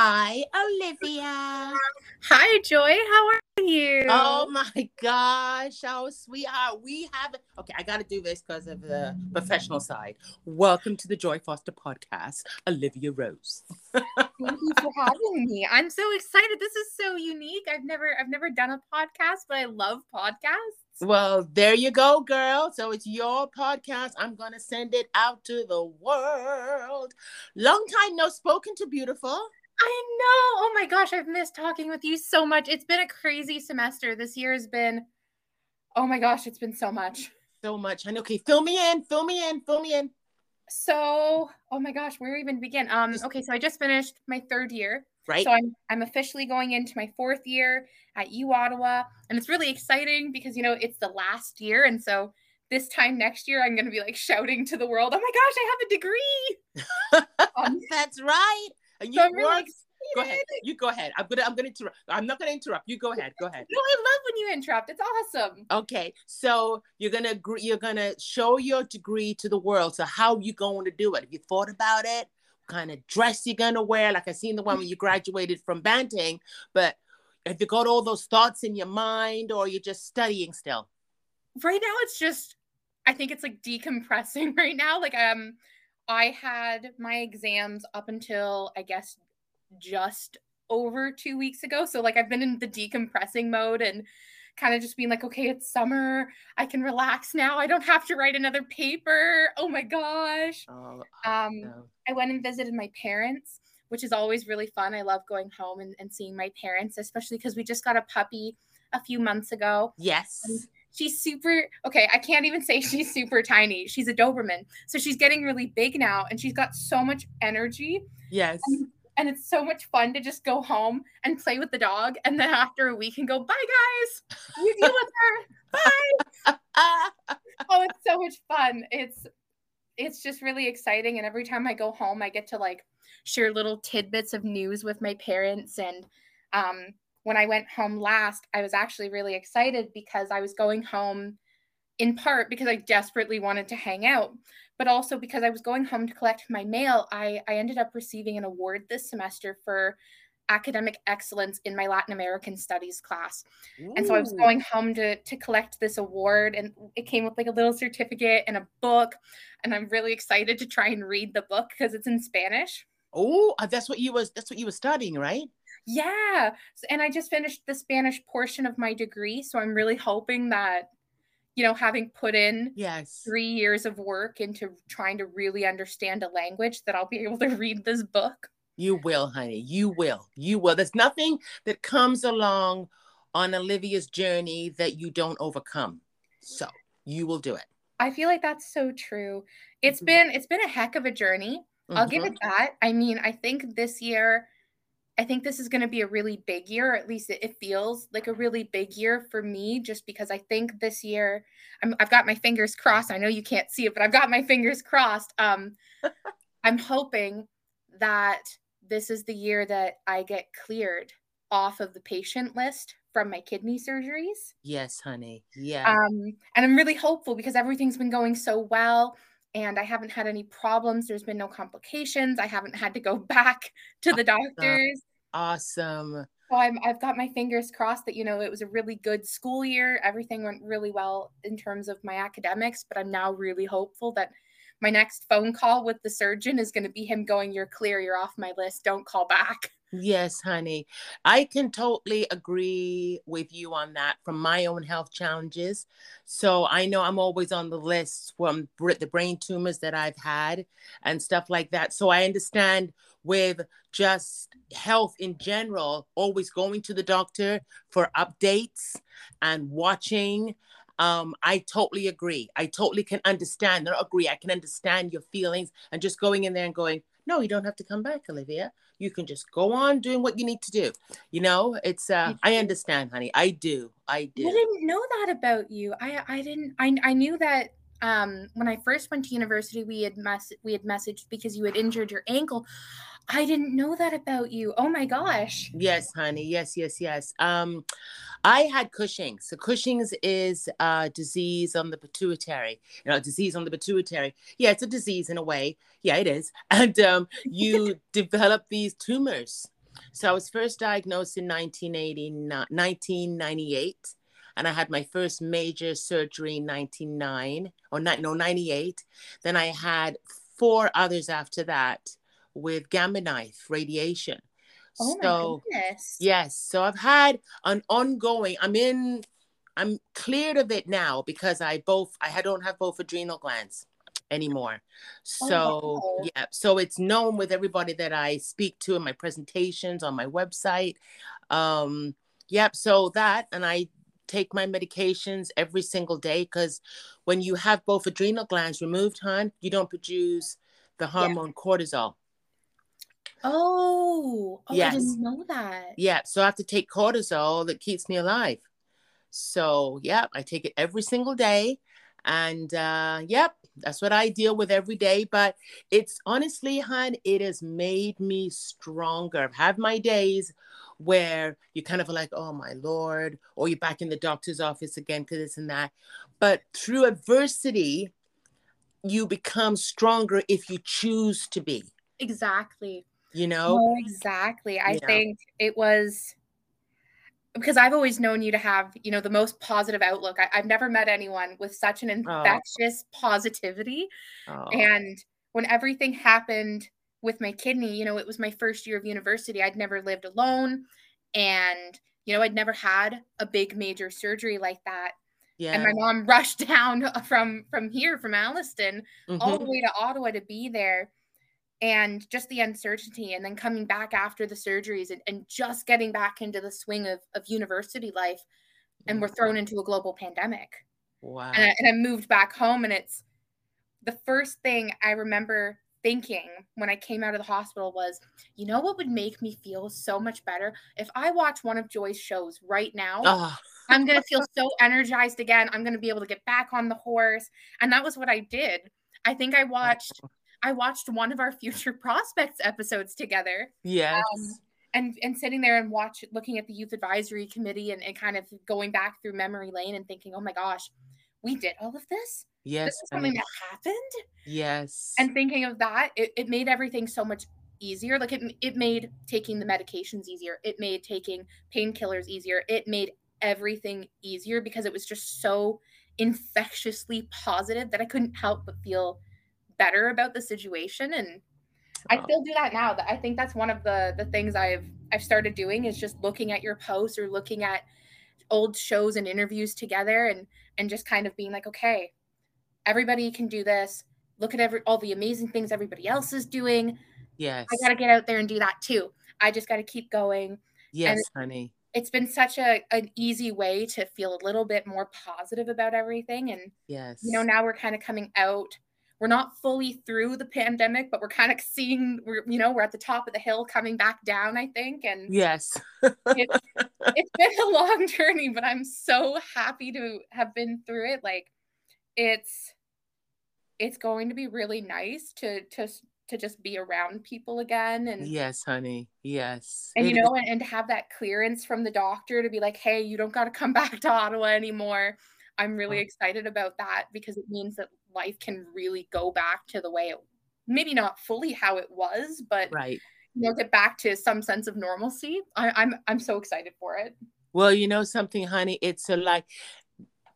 Hi, Olivia. Hi, Joy. How are you? Oh my gosh, oh sweetheart, uh, we have. Okay, I got to do this because of the professional side. Welcome to the Joy Foster podcast, Olivia Rose. Thank you for having me. I'm so excited. This is so unique. I've never, I've never done a podcast, but I love podcasts. Well, there you go, girl. So it's your podcast. I'm gonna send it out to the world. Long time no spoken to beautiful. I know. Oh my gosh, I've missed talking with you so much. It's been a crazy semester. This year has been, oh my gosh, it's been so much. So much. I know. Okay, fill me in, fill me in, fill me in. So, oh my gosh, where even begin? Um, okay, so I just finished my third year. Right. So I'm I'm officially going into my fourth year at U Ottawa, and it's really exciting because you know it's the last year, and so this time next year I'm going to be like shouting to the world, "Oh my gosh, I have a degree!" um, That's right. And you so really Go ahead. You go ahead. I'm gonna. I'm gonna interrupt. I'm not gonna interrupt. You go ahead. Go ahead. No, I love when you interrupt. It's awesome. Okay. So you're gonna agree. You're gonna show your degree to the world. So how you going to do it? Have you thought about it? What kind of dress you're gonna wear? Like I seen the one when you graduated from Banting, but have you got all those thoughts in your mind, or you're just studying still? right now it's just i think it's like decompressing right now like um i had my exams up until i guess just over two weeks ago. So like i've been in the decompressing mode and kind of just being like okay it's summer. I can relax now. I don't have to write another paper. Oh my gosh. Oh, Um, no. i went and visited my parents which is always really fun. I love going home and, and seeing my parents especially because we just got a puppy a few months ago. Yes. She's super okay i can't even say she's super tiny. She's a doberman. So she's getting really big now and she's got so much energy. Yes. and it's so much fun to just go home and play with the dog and then after a week and go bye guys. You deal with her. Bye. Oh it's so much fun. It's it's just really exciting and every time i go home i get to like share little tidbits of news with my parents and um when i went home last i was actually really excited because i was going home in part because i desperately wanted to hang out but also because i was going home to collect my mail i i ended up receiving an award this semester for academic excellence in my latin american studies class and so I was going home to to collect this award, and it came with like a little certificate and a book. And I'm really excited to try and read the book because it's in Spanish. Oh, uh, that's what you was. That's what you were studying, right? Yeah, and I just finished the Spanish portion of my degree, so I'm really hoping that, you know, having put in Yes. three years of work into trying to really understand a language, that I'll be able to read this book. You will, honey. You will. You will. There's nothing that comes along on Olivia's journey that you don't overcome. So you will do it. I feel like that's so true. It's Mhm. been it's been a heck of a journey. I'll give Mhm. it that. I mean, I think this year, I think this is going to be a really big year. Or at least it, it feels like a really big year for me, just because I think this year, I'm, I've got my fingers crossed. I know you can't see it, but I've got my fingers crossed. Um, I'm hoping that this is the year that I get cleared off of the patient list from my kidney surgeries. Yes, honey. Yeah. Um, and I'm really hopeful because everything's been going so well and I haven't had any problems. There's been no complications. I haven't had to go back to the doctors. Awesome. So I'm, I've got my fingers crossed that, you know, it was a really good school year. Everything went really well in terms of my academics, but I'm now really hopeful that my next phone call with the surgeon is going to be him going, You're clear, you're off my list, don't call back. Yes, honey. I can totally agree with you on that from my own health challenges. So I know I'm always on the list from the brain tumors that I've had and stuff like that. So I understand with just health in general, always going to the doctor for updates and watching. Um, I totally agree. I totally can understand, not agree, I can understand your feelings and just going in there and going, no, you don't have to come back, Olivia you can just go on doing what you need to do you know it's uh i understand honey i do i I do didn't know that about you. I I didn't I I knew that um when I first went to university we had mess we had messaged because you had injured your ankle. I didn't know that about you. Oh my gosh. yes honey. Yes yes yes. Um i had cushing's. So cushing's is a disease on the pituitary you know disease on the pituitary. Yeah it's a disease in a way. Yeah it is. And um you develop these tumors. So I was first diagnosed in 1980, 1998, and I had my first major surgery in 99 or no 98. Then I had four others after that with gamma knife radiation. Oh so my goodness. yes, so I've had an ongoing. I'm in. I'm cleared of it now because I both I don't have both adrenal glands anymore. So Oh, wow. yeah, so it's known with everybody that I speak to in my presentations on my website. Um, yep, so that and I take my medications every single day because when you have both adrenal glands removed, hon, you don't produce the hormone cortisol. Oh, oh, I Yes. didn't know that. Yeah, so I have to take cortisol that keeps me alive. So, yeah, I take it every single day. And uh, yep, that's what I deal with every day. But it's honestly, hon, it has made me stronger. I've had my days where you kind of like, oh my Lord, or you're back in the doctor's office again because this and that. But through adversity, you become stronger if you choose to be, Exactly. You know? No, exactly. I Yeah. think it was because I've always known you to have, you know, the most positive outlook. I, I've never met anyone with such an infectious positivity. Oh, And when everything happened with my kidney, you know, it was my first year of university. I'd never lived alone. And, you know, I'd never had a big major surgery like that. yeah. And my mom rushed down from from here, from Alliston, all Mhm. the way to Ottawa to be there. And just the uncertainty, and then coming back after the surgeries and, and just getting back into the swing of, of university life. And we're thrown into a global pandemic. Wow. and I, and I moved back home and it's the first thing i remember thinking when i came out of the hospital was you know what would make me feel so much better? If i watch one of joy's shows right now Oh, i'm going to feel so energized again. I'm going to be able to get back on the horse. And that was what i did. I think i watched i watched one of our future prospects episodes together yes. Um, and and sitting there and watch looking at the youth advisory committee and, and kind of going back through memory lane and thinking oh my gosh we did all of this yes. this is something that happened Yes. and thinking of that it, it made everything so much easier like it, it made taking the medications easier it made taking painkillers easier it made everything easier because it was just so infectiously positive that i couldn't help but feel better about the situation and i still do that now that i think that's one of the the things i've i've started doing is just looking at your posts or looking at old shows and interviews together and and just kind of being like okay everybody can do this look at every all the amazing things everybody else is doing yes. i got to get out there and do that too i just got to keep going yes, honey. it's been such a an easy way to feel a little bit more positive about everything and Yes. you know now we're kind of coming out we're not fully through the pandemic but we're kind of seeing we're you know we're at the top of the hill coming back down i think and Yes. it's, it's been a long journey but i'm so happy to have been through it like it's it's going to be really nice to to to just be around people again and Yes, honey. Yes. and you know and, and to have that clearance from the doctor to be like hey you don't got to come back to ottawa anymore i'm really excited about that because it means that life can really go back to the way it maybe not fully how it was but right. you know get back to some sense of normalcy I, i'm i'm so excited for it Well, you know something, honey. It's a like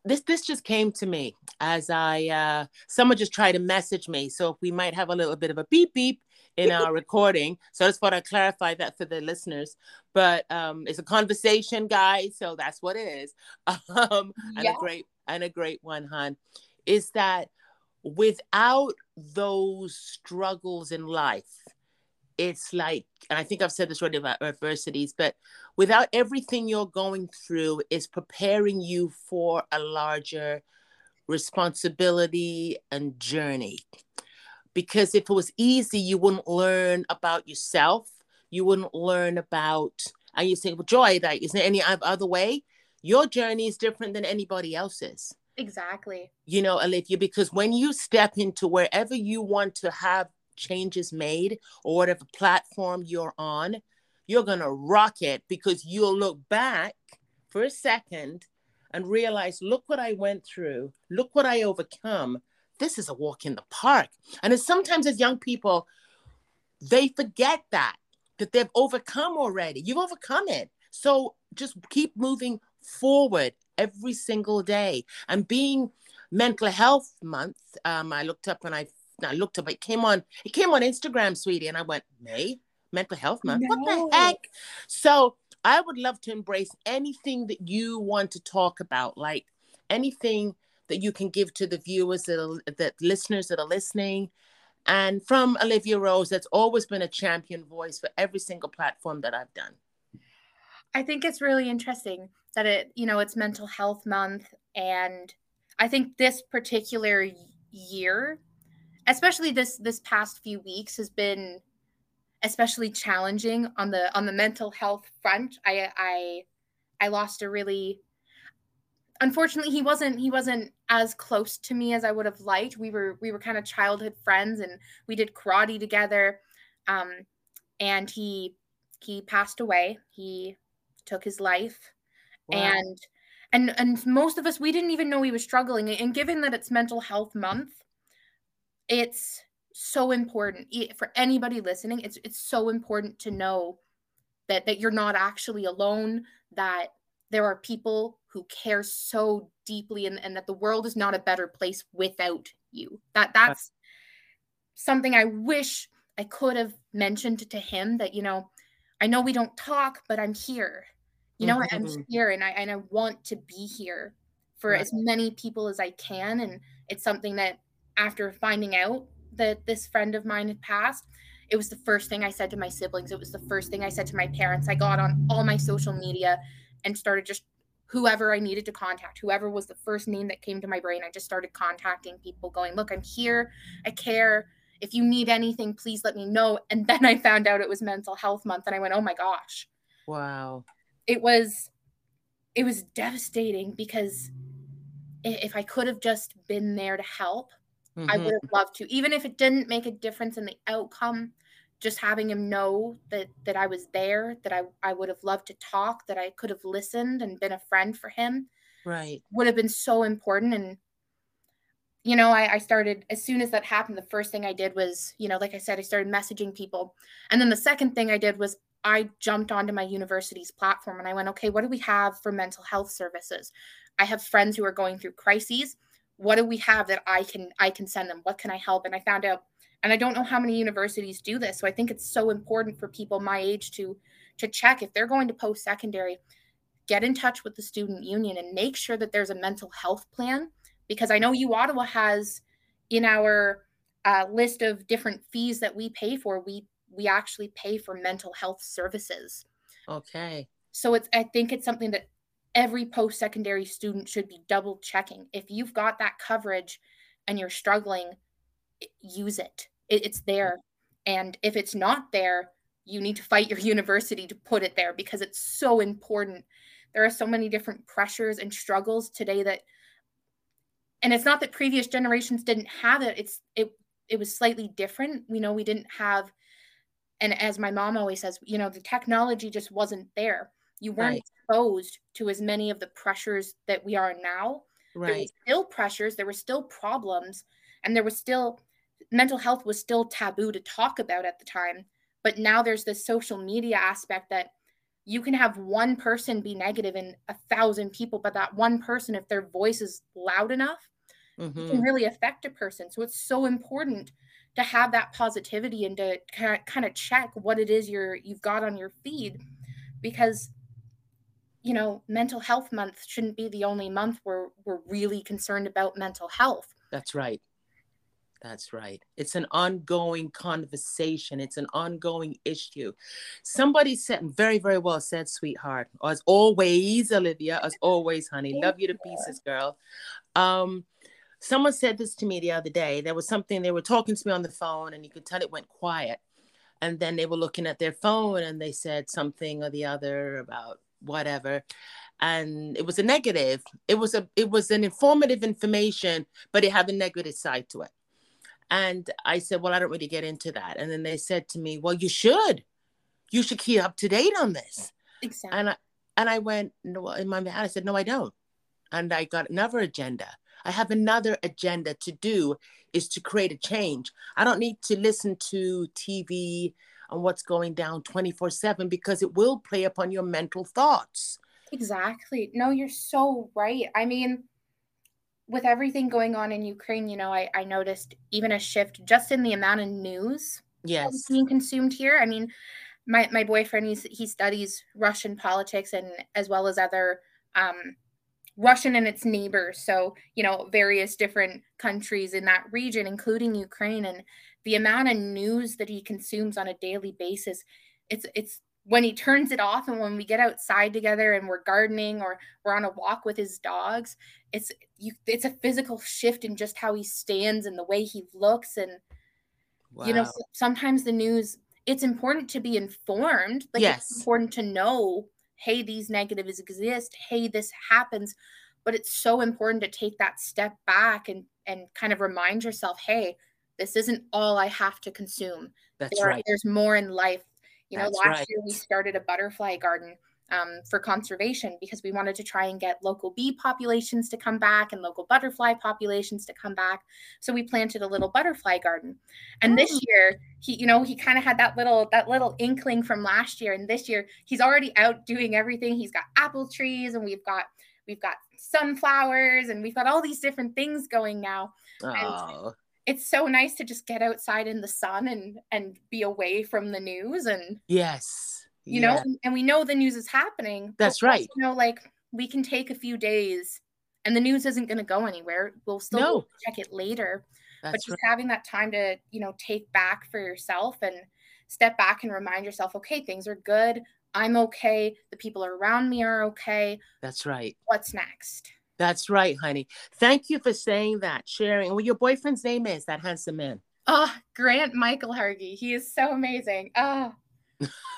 this. This just came to me as I uh someone just tried to message me, so we might have a little bit of a beep beep in our recording. So I just thought I'd clarify that for the listeners. But um, it's a conversation, guys. So that's what it is. Um, and Yeah. a great and a great one, hon, is that without those struggles in life, it's like, and I think I've said this already about adversities, but without everything you're going through is preparing you for a larger responsibility and journey. Because if it was easy, you wouldn't learn about yourself. You wouldn't learn about, and you say, well, Joy, like, isn't there any other way? Your journey is different than anybody else's exactly you know, Olivia, because when you step into wherever you want to have changes made or whatever platform you're on, you're going to rock it because you'll look back for a second and realize, look what I went through, look what I overcome. This is a walk in the park. And it's sometimes as young people, they forget that. that they've overcome already. You've overcome it. So just keep moving forward every single day. And being mental health month, um, I looked up and I I looked up, it came on, it came on Instagram, sweetie, and I went, May, mental health month. No. What the heck? So I would love to embrace anything that you want to talk about, like anything that you can give to the viewers that are, that listeners that are listening. And from Olivia Rose, that's always been a champion voice for every single platform that I've done. I think it's really interesting that it, you know, it's mental health month. And I think this particular year, especially this this past few weeks, has been especially challenging on the on the mental health front. I I I lost a really unfortunately he wasn't he wasn't as close to me as I would have liked. We were we were kind of childhood friends and we did karate together. Um and he he passed away. He took his life. Wow. And and and most of us we didn't even know he was struggling and given that it's mental health month, it's so important for anybody listening. It's it's so important to know that that you're not actually alone, that there are people who care so deeply and, and that the world is not a better place without you. That that's something I wish I could have mentioned to him that, you know, I know we don't talk, but I'm here. You know, mm-hmm. I'm here and I and I want to be here for right. as many people as I can. And it's something that after finding out that this friend of mine had passed, it was the first thing I said to my siblings. It was the first thing I said to my parents. I got on all my social media and started just whoever I needed to contact, whoever was the first name that came to my brain. I just started contacting people, going, Look, I'm here. I care. If you need anything, please let me know. And then I found out it was mental health month and I went, Oh my gosh. Wow. It was it was devastating because if I could have just been there to help, Mm-hmm. I would have loved to, even if it didn't make a difference in the outcome. Just having him know that that I was there, that I I would have loved to talk, that I could have listened and been a friend for him, right, would have been so important. And you know, I, I started as soon as that happened. The first thing I did was, you know, like I said, I started messaging people, and then the second thing I did was I jumped onto my university's platform and I went, okay, what do we have for mental health services? I have friends who are going through crises. What do we have that i can i can send them? What can i help? And i found out and i don't know how many universities do this so i think it's so important for people my age to to check. If they're going to post secondary get in touch with the student union and make sure that there's a mental health plan because i know u ottawa has in our uh, list of different fees that we pay for we we actually pay for mental health services okay so it's i think it's something that every post secondary student should be double checking. If you've got that coverage and you're struggling, use it. it. It's there. And if it's not there, you need to fight your university to put it there because it's so important. There are so many different pressures and struggles today that and it's not that previous generations didn't have it. It's it it was slightly different. We know we didn't have and as my mom always says, you know, the technology just wasn't there. You weren't right. exposed to as many of the pressures that we are now. Right. There were still pressures, there were still problems, and there was still mental health was still taboo to talk about at the time. But now there's this social media aspect that you can have one person be negative and a thousand people, but that one person, if their voice is loud enough, mm-hmm. can really affect a person. So it's so important to have that positivity and to kind of check what it is you're you've got on your feed because you know, mental health month shouldn't be the only month where we're really concerned about mental health. That's right. That's right. It's an ongoing conversation. It's an ongoing issue. Somebody said very, very well said, sweetheart. As always, Olivia, as always, honey. Love you to pieces, girl. Um, someone said this to me the other day. There was something they were talking to me on the phone, and you could tell it went quiet. And then they were looking at their phone and they said something or the other about whatever. And it was a negative. It was a it was an informative information but it had a negative side to it. And i said well i don't really get into that. And then they said to me well you should. You should keep up to date on this. Exactly and i and i went no in my head i said no i don't. And i got another agenda i have another agenda to do is to create a change i don't need to listen to tv on what's going down 24 7 because it will play upon your mental thoughts. Exactly. No, you're so right. I mean, with everything going on in Ukraine, you know, I, I noticed even a shift just in the amount of news yes being consumed here. I mean, my, my boyfriend he's, he studies Russian politics and as well as other um, Russian and its neighbors. So, you know, various different countries in that region, including Ukraine. And the amount of news that he consumes on a daily basis, it's it's when he turns it off and when we get outside together and we're gardening or we're on a walk with his dogs, it's you it's a physical shift in just how he stands and the way he looks. And wow. you know, sometimes the news it's important to be informed. Like yes. it's important to know hey, these negatives exist, hey, this happens. But it's so important to take that step back and and kind of remind yourself, hey, this isn't all I have to consume. That's there, right. There's more in life. You know, That's last right. year we started a butterfly garden um, for conservation because we wanted to try and get local bee populations to come back and local butterfly populations to come back. So we planted a little butterfly garden. And this mm. year, he, you know, he kind of had that little that little inkling from last year. And this year, he's already out doing everything. He's got apple trees, and we've got we've got sunflowers, and we've got all these different things going now. Oh. it's so nice to just get outside in the sun and and be away from the news and yes you yeah. know and we know the news is happening that's right. you know like we can take a few days and the news isn't going to go anywhere. We'll still no. check it later that's but just right. having that time to you know take back for yourself and step back and remind yourself okay things are good. I'm okay. The people around me are okay. That's right. What's next? That's right honey. Thank you for saying that sharing what your boyfriend's name is that handsome man. Oh grant michael hargy he is so amazing. Oh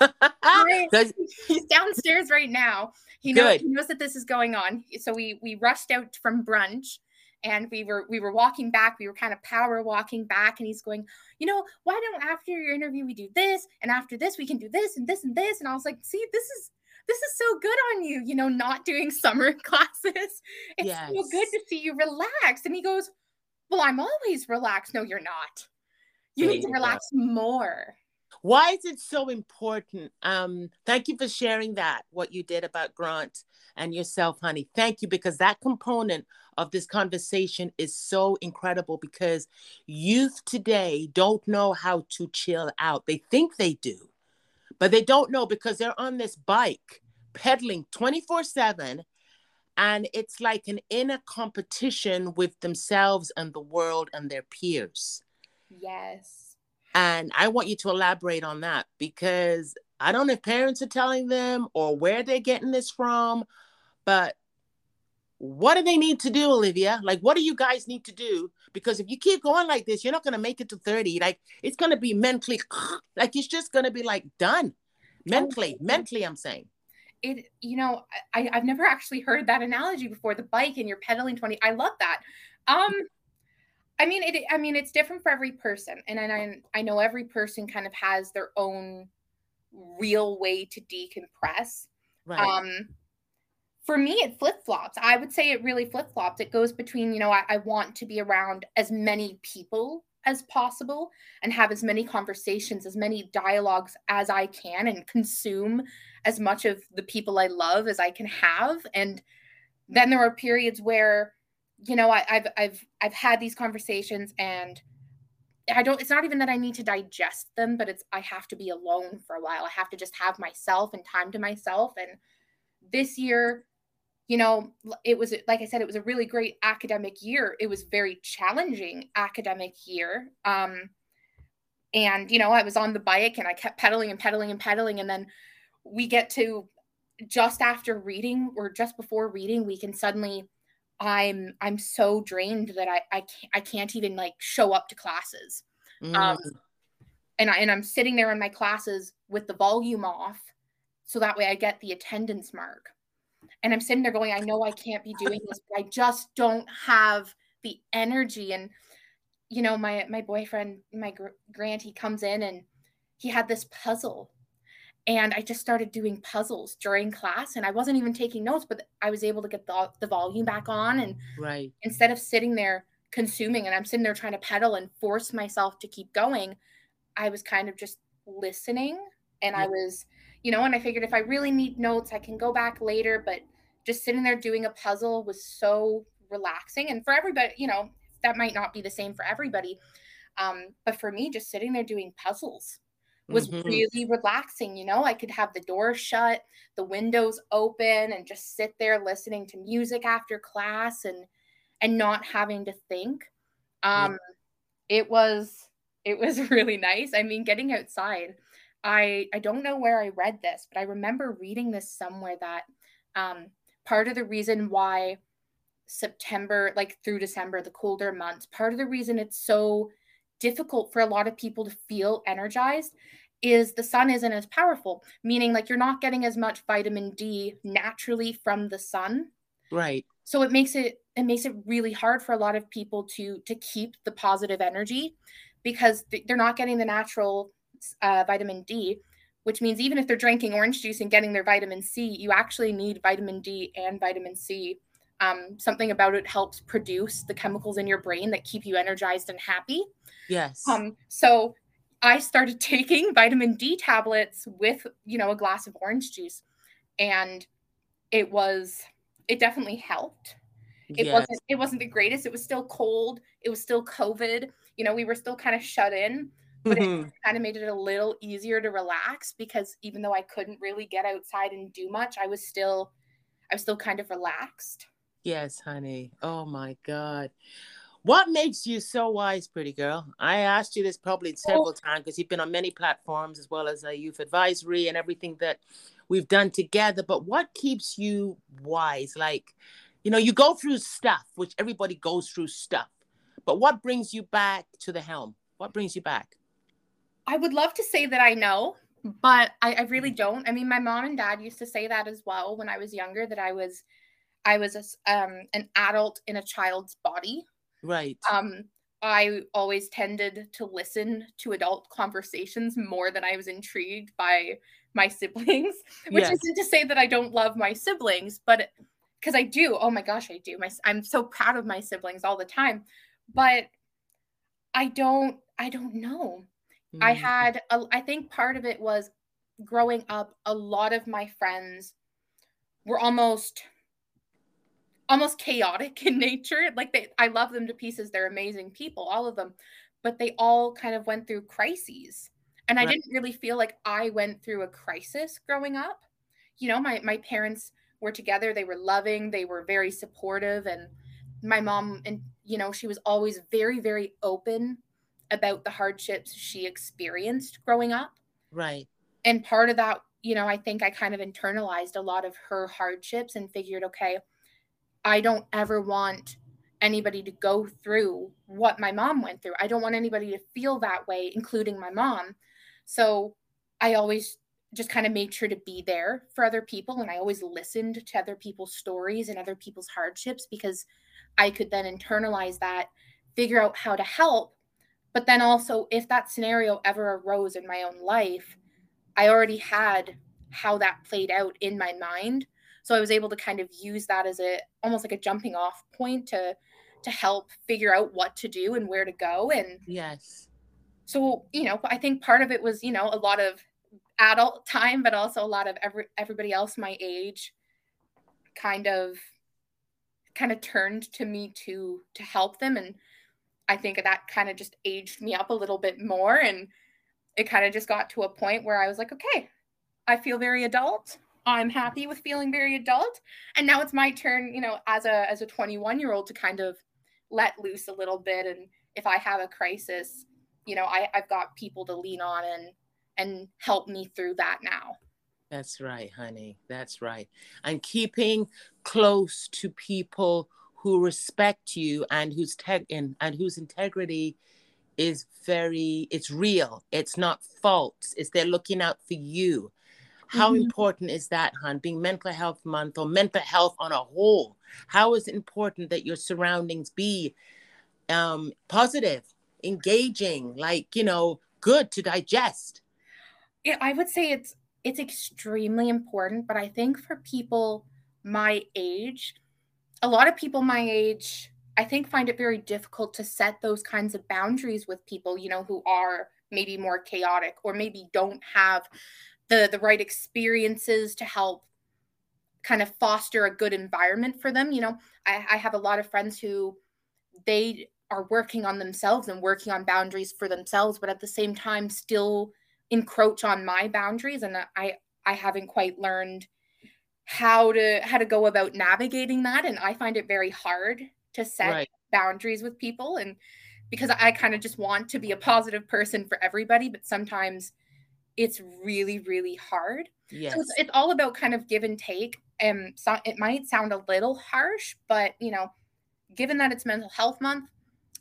he's downstairs right now. He knows, he knows that this is going on. So we we rushed out from brunch and we were we were walking back. We were kind of power walking back and he's going you know why don't after your interview we do this and after this we can do this and this and this? And i was like see this is this is so good on you you know not doing summer classes. It's yes. so good to see you relax. And he goes well i'm always relaxed. No you're not. You need to relax more why is it so important? Um thank you for sharing that what you did about grant and yourself honey. Thank you because that component of this conversation is so incredible because youth today don't know how to chill out. They think they do but they don't know because they're on this bike pedaling 24 7 and it's like an inner competition with themselves and the world and their peers. Yes and I want you to elaborate on that because I don't know if parents are telling them or where they're getting this from, but what do they need to do, Olivia? Like, what do you guys need to do? Because if you keep going like this, you're not going to make it to 30. Like, it's going to be mentally, like, it's just going to be like done mentally, mentally, I'm saying. It, you know, I, I've never actually heard that analogy before the bike and you're pedaling 20. I love that. Um, I mean, it. I mean, it's different for every person, and I I know every person kind of has their own real way to decompress. Right. Um, for me, it flip flops. I would say it really flip flops. It goes between, you know, I, I want to be around as many people as possible and have as many conversations, as many dialogues as I can, and consume as much of the people I love as I can have. And then there are periods where you know, I, have I've I've had these conversations and I don't it's not even that I need to digest them, but it's I have to be alone for a while. I have to just have myself and time to myself. And this year, you know, it was like I said, it was a really great academic year. It was very challenging academic year. Um and you know, I was on the bike and I kept pedaling and pedaling and pedaling and then we get to just after reading or just before reading, we can suddenly I'm I'm so drained that I I can't I can't even like show up to classes. Um, mm. Um and I and I'm sitting there in my classes with the volume off so that way I get the attendance mark. And I'm sitting there going, I know I can't be doing this, but I just don't have the energy and you know my my boyfriend my gr- grant he comes in and he had this puzzle and I just started doing puzzles during class and I wasn't even taking notes but I was able to get the, the volume back on and right instead of sitting there consuming and I'm sitting there trying to pedal and force myself to keep going I was kind of just listening and I was, you know, and I figured if I really need notes, I can go back later. But just sitting there doing a puzzle was so relaxing. And for everybody, you know, that might not be the same for everybody. Um, but for me, just sitting there doing puzzles was mm-hmm. really relaxing. You know, I could have the door shut, the windows open, and just sit there listening to music after class and and not having to think. Um, yeah. It was it was really nice. I mean, getting outside. I I don't know where I read this, but I remember reading this somewhere that um, part of the reason why September, like through December, the colder months, part of the reason it's so difficult for a lot of people to feel energized is the sun isn't as powerful, meaning like you're not getting as much vitamin D naturally from the sun. Right. So it makes it it makes it really hard for a lot of people to to keep the positive energy because they're not getting the natural uh, vitamin D, which means even if they're drinking orange juice and getting their vitamin C, you actually need vitamin D and vitamin C um, something about it helps produce the chemicals in your brain that keep you energized and happy. Yes. Um, so I started taking vitamin D tablets with, you know, a glass of orange juice. And it was, it definitely helped. It yes. wasn't, it wasn't the greatest. It was still cold. It was still COVID. You know, we were still kind of shut in, but mm-hmm. it kind of made it a little easier to relax because even though I couldn't really get outside and do much, I was still, I was still kind of relaxed. Yes, honey. Oh my God. What makes you so wise, pretty girl? I asked you this probably oh. several times because you've been on many platforms as well as a youth advisory and everything that we've done together. But what keeps you wise? Like, you know, you go through stuff, which everybody goes through stuff. But what brings you back to the helm? What brings you back? I would love to say that I know, but I, I really don't. I mean, my mom and dad used to say that as well when I was younger, that I was I was a, um, an adult in a child's body. Right. Um, I always tended to listen to adult conversations more than I was intrigued by my siblings, which yes. isn't to say that I don't love my siblings, but because I do. Oh my gosh, I do. My I'm so proud of my siblings all the time, but I don't. I don't know. Mm-hmm. I had. A, I think part of it was growing up. A lot of my friends were almost almost chaotic in nature. Like they I love them to pieces. They're amazing people, all of them. But they all kind of went through crises. And right. I didn't really feel like I went through a crisis growing up. You know, my my parents were together, they were loving, they were very supportive and my mom and you know, she was always very very open about the hardships she experienced growing up. Right. And part of that, you know, I think I kind of internalized a lot of her hardships and figured, okay, I don't ever want anybody to go through what my mom went through. I don't want anybody to feel that way, including my mom. So I always just kind of made sure to be there for other people. And I always listened to other people's stories and other people's hardships because I could then internalize that, figure out how to help. But then also, if that scenario ever arose in my own life, I already had how that played out in my mind so i was able to kind of use that as a almost like a jumping off point to to help figure out what to do and where to go. And yes. so you know i think part of it was you know a lot of adult time but also a lot of every everybody else my age kind of kind of turned to me to to help them. And i think that kind of just aged me up a little bit more. And it kind of just got to a point where i was like okay i feel very adult I'm happy with feeling very adult. And now it's my turn, you know, as a as a 21 year old to kind of let loose a little bit. And if I have a crisis, you know, I, I've got people to lean on and and help me through that now. That's right, honey. That's right. And keeping close to people who respect you and whose tech and, and whose integrity is very it's real. It's not false. It's they're looking out for you how mm-hmm. important is that, hon? Being mental health month or mental health on a whole, how is it important that your surroundings be um, positive, engaging, like you know, good to digest? Yeah, I would say it's it's extremely important, but I think for people my age, a lot of people my age, I think find it very difficult to set those kinds of boundaries with people, you know, who are maybe more chaotic or maybe don't have the the right experiences to help kind of foster a good environment for them you know I, I have a lot of friends who they are working on themselves and working on boundaries for themselves but at the same time still encroach on my boundaries and i i haven't quite learned how to how to go about navigating that and i find it very hard to set right. boundaries with people and because i kind of just want to be a positive person for everybody but sometimes it's really really hard yes. so it's, it's all about kind of give and take and so it might sound a little harsh but you know given that it's mental health month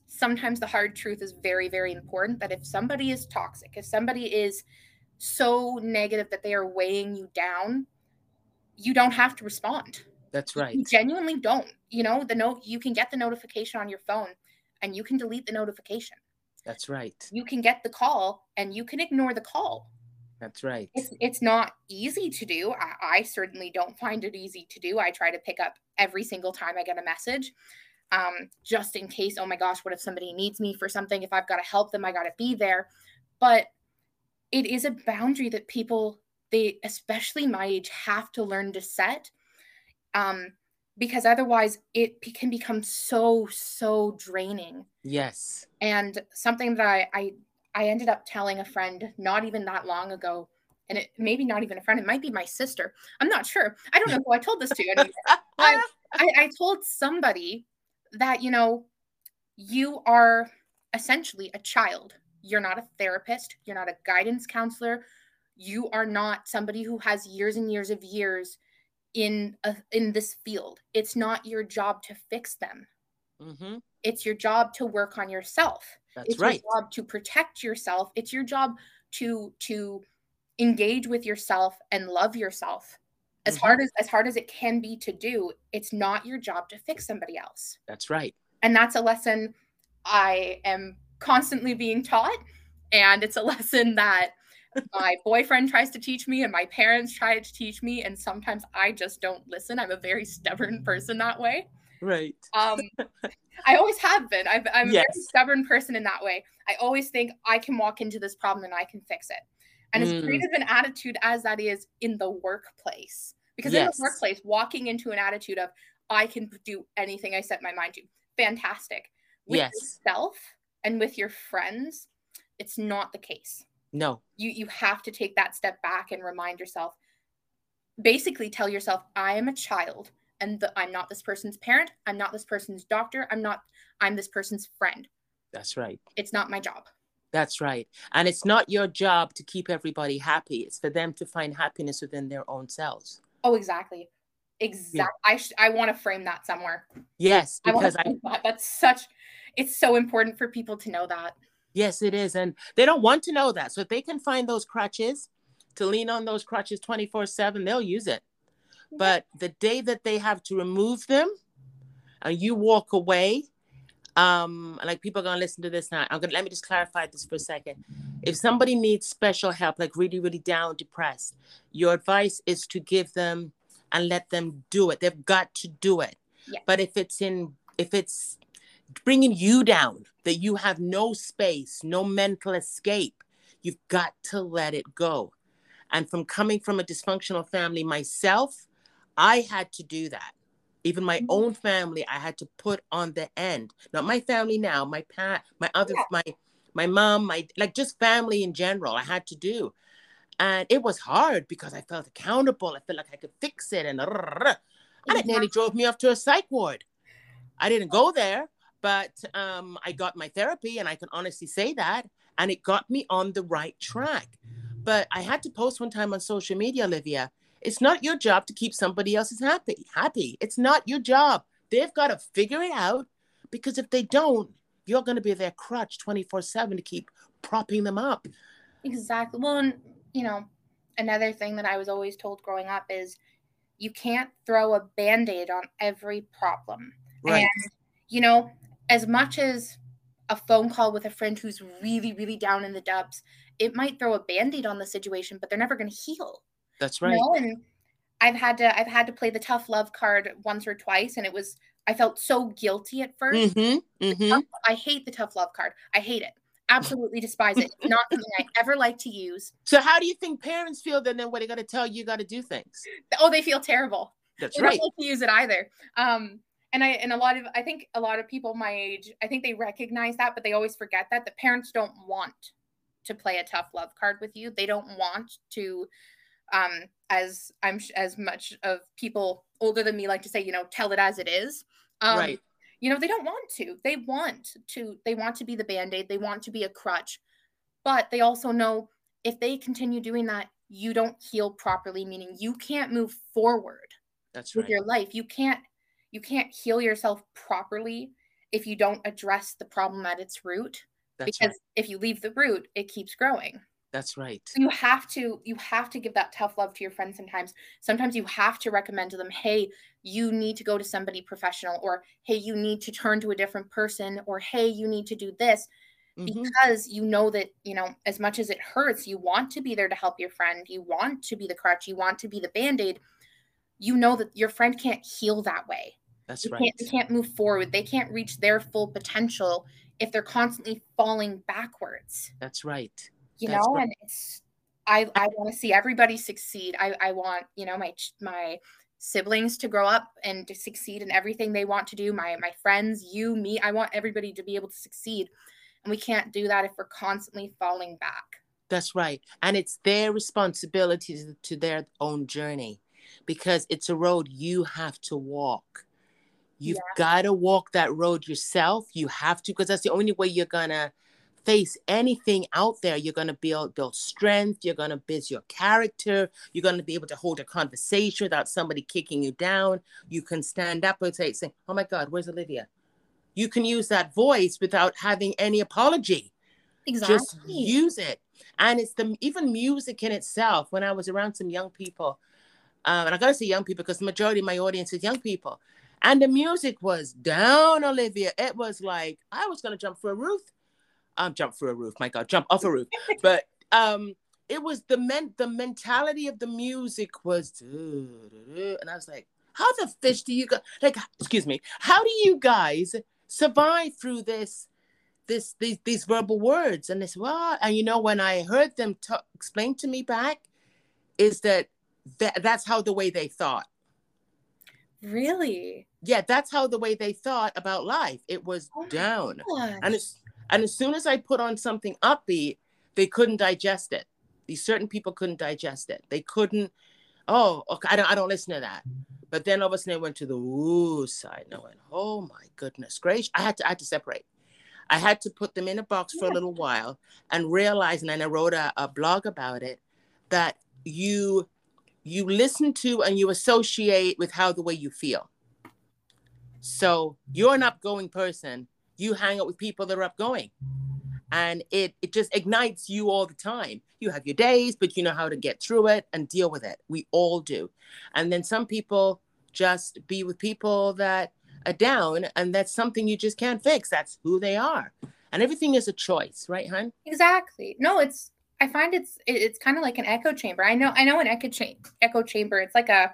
sometimes the hard truth is very very important that if somebody is toxic if somebody is so negative that they are weighing you down you don't have to respond. That's right. You genuinely don't. You know, the note you can get the notification on your phone and you can delete the notification. That's right. You can get the call and you can ignore the call. That's right. It's, it's not easy to do. I, I certainly don't find it easy to do. I try to pick up every single time I get a message, um, just in case. Oh my gosh, what if somebody needs me for something? If I've got to help them, I got to be there. But it is a boundary that people they especially my age have to learn to set um because otherwise it can become so so draining yes and something that i i, I ended up telling a friend not even that long ago and it maybe not even a friend it might be my sister. I'm not sure. I don't know who i told this to I, I, I told somebody that you know you are essentially a child. You're not a therapist. You're not a guidance counselor. You are not somebody who has years and years of years in a, in this field. It's not your job to fix them. Mm-hmm. it's your job to work on yourself That's it's right. your job to protect yourself. It's your job to to engage with yourself and love yourself. As mm-hmm. hard as as hard as it can be to do it's not your job to fix somebody else. That's right. And that's a lesson i am constantly being taught. And it's a lesson that my boyfriend tries to teach me and my parents try to teach me. And sometimes i just don't listen. I'm a very stubborn person that way right um i always have been i am yes. a very stubborn person in that way i always think i can walk into this problem and i can fix it and mm. as great of an attitude as that is in the workplace because yes. in the workplace walking into an attitude of i can do anything i set my mind to fantastic with yes. yourself and with your friends it's not the case no. You you have to take that step back and remind yourself basically tell yourself I am a child and the, I'm not this person's parent, I'm not this person's doctor, I'm not I'm this person's friend. That's right. It's not my job. That's right. And it's not your job to keep everybody happy. It's for them to find happiness within their own selves. Oh, exactly. Exactly. Yeah. I sh- I want to frame that somewhere. Yes, because I, I that. that's such it's so important for people to know that. Yes, it is. And they don't want to know that. So if they can find those crutches to lean on those crutches 24 7, they'll use it. But the day that they have to remove them and you walk away, um, like people are gonna listen to this now. I'm gonna let me just clarify this for a second. If somebody needs special help, like really, really down, depressed, your advice is to give them and let them do it. They've got to do it. Yeah. But if it's in, if it's bringing you down, that you have no space, no mental escape. You've got to let it go. And from coming from a dysfunctional family myself, I had to do that. Even my mm-hmm. own family, I had to put on the end. Not my family now, my pat, my other, yeah. my my mom, my like just family in general. I had to do, and it was hard because I felt accountable. I felt like I could fix it, and, and it nearly drove me off to a psych ward. I didn't go there, but um, I got my therapy, and I can honestly say that, and it got me on the right track. But I had to post one time on social media, Olivia. It's not your job to keep somebody else's happy. Happy. It's not your job. They've got to figure it out because if they don't, you're going to be their crutch 24 7 to keep propping them up. Exactly. Well, and, you know, another thing that I was always told growing up is you can't throw a band aid on every problem. Right. And, you know, as much as a phone call with a friend who's really, really down in the dubs, it might throw a band-aid on the situation, but they're never going to heal. That's right. You know? And I've had to I've had to play the tough love card once or twice, and it was I felt so guilty at 1st mm-hmm, mm-hmm. I hate the tough love card. I hate it. Absolutely despise it. It's not something I ever like to use. So how do you think parents feel then, then when they got to tell you, you got to do things? Oh, they feel terrible. That's they right. don't like to use it either. Um, and I and a lot of I think a lot of people my age, I think they recognize that, but they always forget that the parents don't want to play a tough love card with you. They don't want to um as I'm as much of people older than me like to say, you know, tell it as it is. Um, right. You know, they don't want to. They want to. They want to be the band aid. They want to be a crutch, but they also know if they continue doing that, you don't heal properly. Meaning, you can't move forward. That's with right. your life. You can't. You can't heal yourself properly if you don't address the problem at its root. That's because right. if you leave the root, it keeps growing That's right. you have to you have to give that tough love to your friends sometimes sometimes you have to recommend to them hey you need to go to somebody professional or hey you need to turn to a different person or hey you need to do this Mhm. because you know that you know as much as it hurts you want to be there to help your friend you want to be the crutch you want to be the band-aid you know that your friend can't heal that way That's they right. can't, they can't move forward they can't reach their full potential if they're constantly falling backwards That's right. You That's know right. and it's i i want to see everybody succeed i i want you know my my siblings to grow up and to succeed in everything they want to do my my friends you me i want everybody to be able to succeed and we can't do that if we're constantly falling back That's right. And it's their responsibility to- to their own journey because it's a road you have to walk. You've got to walk that road yourself. You have to, because that's the only way you're going to face anything out there. You're going to build, build strength. You're going to build your character. You're going to be able to hold a conversation without somebody kicking you down. You can stand up and say, say Oh my God, where's Olivia? You can use that voice without having any apology exactly just use it and it's the even music in itself when i was around some young people um, and i gotta say young people because the majority of my audience is young people and the music was down olivia it was like i was gonna jump for a roof um jump through a roof. My god jump off a roof. But um it was the men the mentality of the music was and i was like how the fish do you go like excuse me how do you guys survive through this this these these verbal words? And this well and you know when i heard them t- explain to me back is that, that that's how the way they thought. Really? Yeah that's how the way they thought about life. It was Oh down. And as and as soon as i put on something upbeat they couldn't digest it. These certain people couldn't digest it. They couldn't oh okay i don't, I don't listen to that. But then all of a sudden they went to the woo side and i went oh my goodness gracious. I had to i had to separate. I had to put them in a box for a little while and realize, and then I wrote a, a blog about it, that you you listen to and you associate with how the way you feel. So you're an upgoing person. You hang out with people that are upgoing. And it it just ignites you all the time. You have your days, but you know how to get through it and deal with it. We all do. And then some people just be with people that are down, and that's something you just can't fix. That's who they are. And everything is a choice, right, hun? exactly no it's i find it's it- it's kind of like an echo chamber i know i know an echo chamber echo chamber it's like a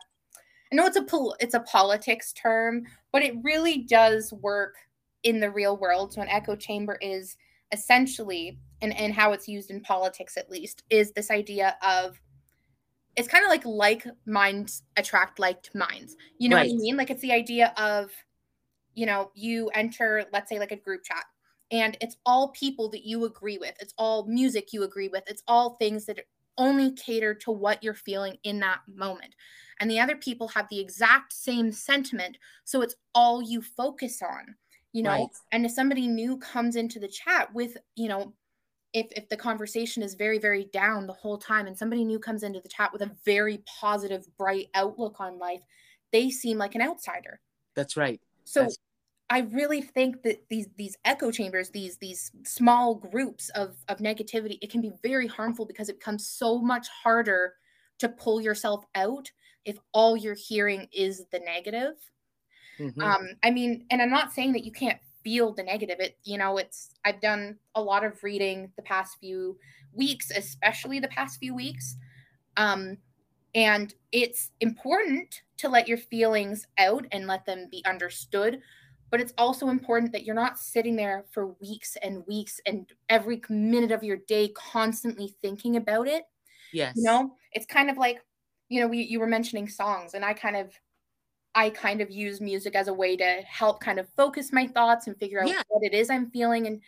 i know it's a it's a politics term but it really does work in the real world so an echo chamber is essentially and and how it's used in politics at least is this idea of it's kind of like like minds attract like minds. You know what i mean? Like it's the idea of you know you enter let's say like a group chat and it's all people that you agree with. It's all music you agree with. It's all things that only cater to what you're feeling in that moment. And the other people have the exact same sentiment so it's all you focus on you know Right. and if somebody new comes into the chat with you know if if the conversation is very very down the whole time and somebody new comes into the chat with a very positive bright outlook on life they seem like an outsider That's right. so That's- I really think that these these echo chambers, these these small groups of of negativity, it can be very harmful because it becomes so much harder to pull yourself out if all you're hearing is the negative. Mhm. Um, I mean, and I'm not saying that you can't feel the negative. It, you know, it's I've done a lot of reading the past few weeks, especially the past few weeks. Um, and it's important to let your feelings out and let them be understood. but it's also important that you're not sitting there for weeks and weeks and every minute of your day constantly thinking about it. Yes. You know, it's kind of like, you know, we, you were mentioning songs, and I kind of, I kind of use music as a way to help kind of focus my thoughts and figure out Yeah. what it is I'm feeling. And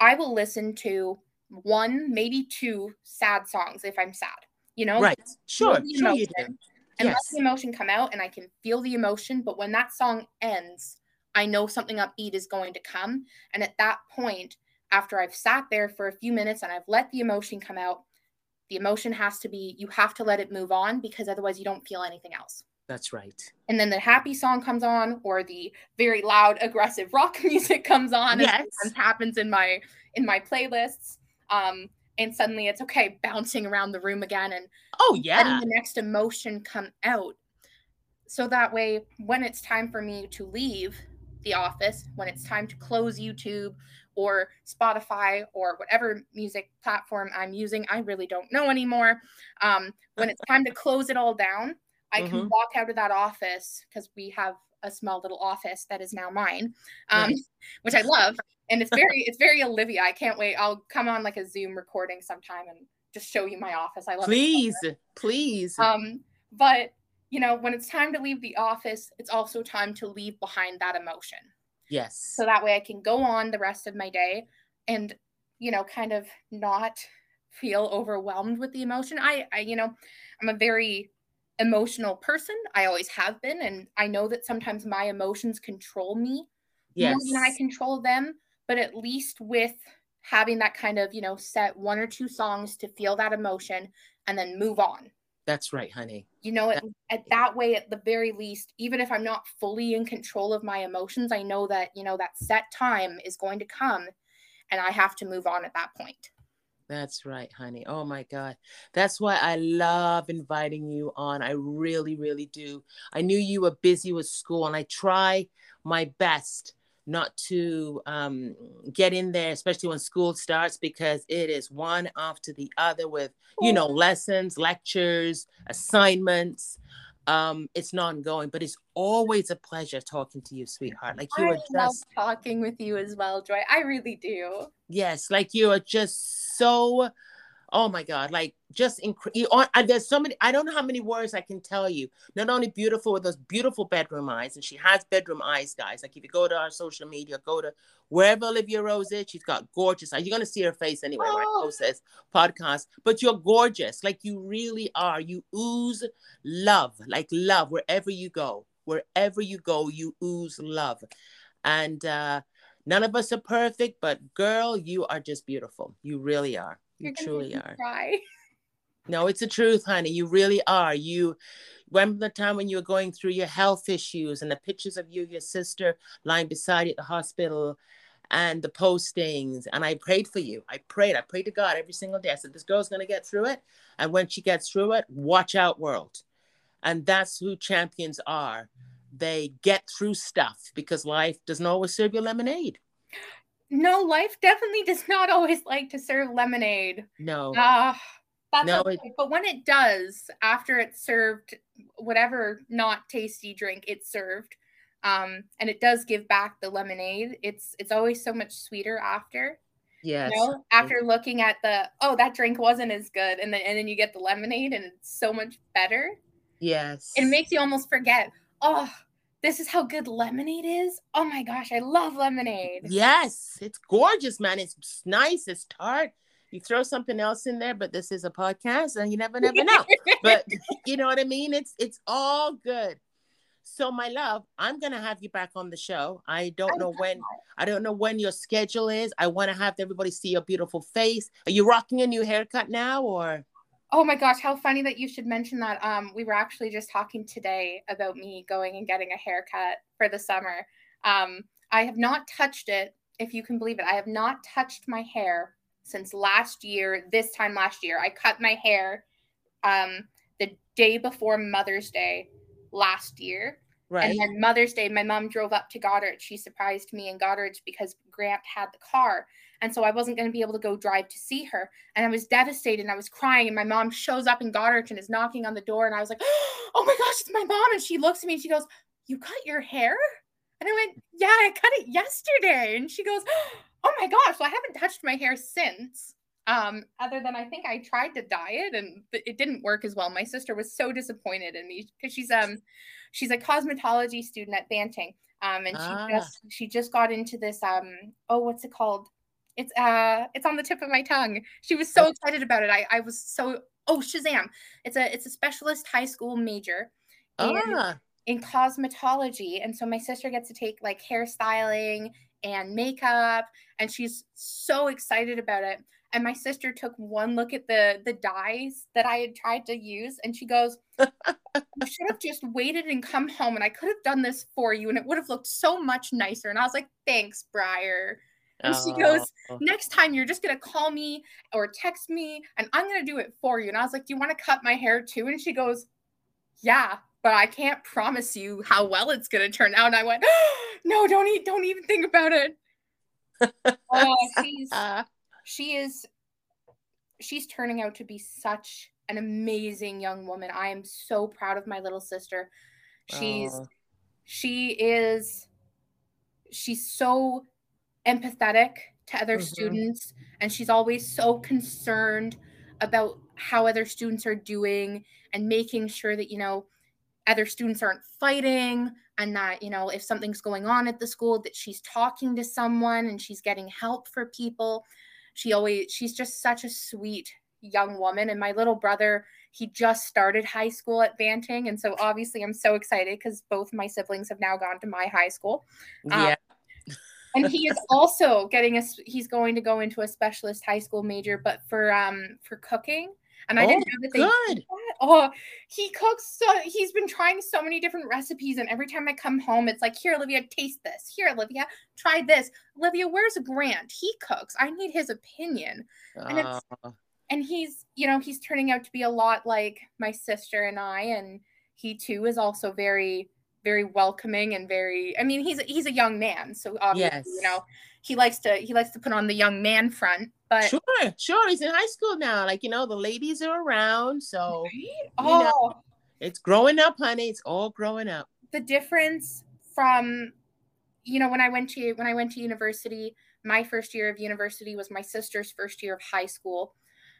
I will listen to one, maybe two sad songs if I'm sad, you know? Right. Sure. Sure you do. and let the emotion come out and I can feel the emotion. But when that song ends, I know something upbeat is going to come. And at that point, after I've sat there for a few minutes and I've let the emotion come out, the emotion has to be, you have to let it move on because otherwise you don't feel anything else. That's right. And then the happy song comes on or the very loud aggressive rock music comes on Yes. and happens in my in my playlists. Um and suddenly it's okay bouncing around the room again and Oh letting yeah. the next emotion come out. So that way, when it's time for me to leave the office, when it's time to close YouTube or Spotify or whatever music platform I'm using, I really don't know anymore. Um, when it's time to close it all down, I can Mhm. walk out of that office because we have a small little office that is now mine, um, Nice. which I love, and it's very it's very Olivia. I can't wait. I'll come on like a Zoom recording sometime and just show you my office. I love it. Please, please. um, but you know, when it's time to leave the office, it's also time to leave behind that emotion. yes. So that way I can go on the rest of my day and, you know, kind of not feel overwhelmed with the emotion. I, I you know, I'm a very emotional person. I always have been. And I know that sometimes my emotions control me yes. more than I control them. But at least with having that kind of, you know, set one or two songs to feel that emotion and then move on That's right, honey. you know at, at that way at the very least even if i'm not fully in control of my emotions i know that you know that set time is going to come and i have to move on at that point That's right, honey. Oh my God. That's why I love inviting you on. I really, really do. I knew you were busy with school, and I try my best not to um, get in there, especially when school starts, because it is one after the other with, you know, lessons, lectures, assignments. Um, it's not ongoing, but it's always a pleasure talking to you, sweetheart. Like you i are love just talking with you as well joy i really do Yes, like you are just so. Oh my God! Like just incre- you are, and there's so many. I don't know how many words I can tell you. Not only beautiful with those beautiful bedroom eyes, and she has bedroom eyes, guys. Like if you go to our social media, go to wherever Olivia Rose is, she's got gorgeous eyes. You're gonna see her face anyway Oh. post this podcast. But you're gorgeous, like you really are. You ooze love, like love wherever you go. Wherever you go, you ooze love, and. uh None of us are perfect, but girl, you are just beautiful. You really are. You gonna truly are. cry. No, it's the truth, honey. You really are. You remember the time when you were going through your health issues and the pictures of you, your sister lying beside you at the hospital and the postings. And I prayed for you. I prayed. I prayed to God every single day. I said, This girl's going to get through it. And when she gets through it, watch out, world. And that's who champions are. They get through stuff because life doesn't always serve you lemonade. No life definitely does not always like to serve lemonade No. Ah, that's No, okay. it- but when it does, after it's served, whatever not tasty drink it's served, um, and it does give back the lemonade, it's it's always so much sweeter after. Yes. You know, after looking at the oh that drink wasn't as good, and then and then you get the lemonade and it's so much better. Yes. It makes you almost forget. Oh, this is how good lemonade is. Oh my gosh, I love lemonade. Yes, it's gorgeous, man. It's nice. It's tart. You throw something else in there, but this is a podcast, and you never, never know. but you know what I mean? It's it's all good. So, my love, I'm gonna have you back on the show. I don't know when. I don't know when your schedule is. I want to have everybody see your beautiful face. Are you rocking a new haircut now, or? Oh my gosh, how funny that you should mention that. Um, we were actually just talking today about me going and getting a haircut for the summer. Um, I have not touched it, if you can believe it. I have not touched my hair since last year, this time last year. I cut my hair um the day before Mother's Day last year. Right. And then Mother's Day, my mom drove up to Goddard. She surprised me in Goddard because Grant had the car. And so I wasn't going to be able to go drive to see her. And I was devastated and I was crying. And my mom shows up in Goddard and is knocking on the door. And I was like, oh my gosh, it's my mom. And she looks at me and she goes, You cut your hair? And I went, Yeah, I cut it yesterday. And she goes, Oh my gosh. So I haven't touched my hair since. Um, other than I think I tried to dye it and it didn't work as well. My sister was so disappointed in me because she's um she's a cosmetology student at Banting. Um, and ah. she just she just got into this um oh what's it called? It's uh it's on the tip of my tongue. She was so excited about it. I I was so oh Shazam. It's a it's a specialist high school major. Ah. In, in cosmetology. And so my sister gets to take like hairstyling and makeup and she's so excited about it and my sister took one look at the the dyes that I had tried to use and she goes you should have just waited and come home and I could have done this for you and it would have looked so much nicer and I was like thanks Briar and she goes next time you're just going to call me or text me and I'm going to do it for you and I was like do you want to cut my hair too and she goes yeah but I can't promise you how well it's going to turn out and I went no don't eat don't even think about it oh she's she is she's turning out to be such an amazing young woman. I am so proud of my little sister. She's uh. she is she's so empathetic to other mm-hmm. students and she's always so concerned about how other students are doing and making sure that you know other students aren't fighting and that you know if something's going on at the school that she's talking to someone and she's getting help for people. She always she's just such a sweet young woman and my little brother he just started high school at Banting and so obviously I'm so excited because both my siblings have now gone to my high school. Yeah. um, and he is also getting a he's going to go into a specialist high school major but for um for cooking and I oh, didn't know that they good. Oh, he cooks so he's been trying so many different recipes, and every time I come home, it's like, here, Olivia, taste this. Here, Olivia, try this. Olivia, where's Grant? He cooks. I need his opinion. And it's uh. and he's, you know, he's turning out to be a lot like my sister and I, and he too is also very very welcoming and very i mean he's he's a young man so obviously yes. you know he likes to he likes to put on the young man front but sure sure he's in high school now like you know the ladies are around so right? oh know, it's growing up honey it's all growing up the difference from you know when i went to when i went to university my first year of university was my sister's first year of high school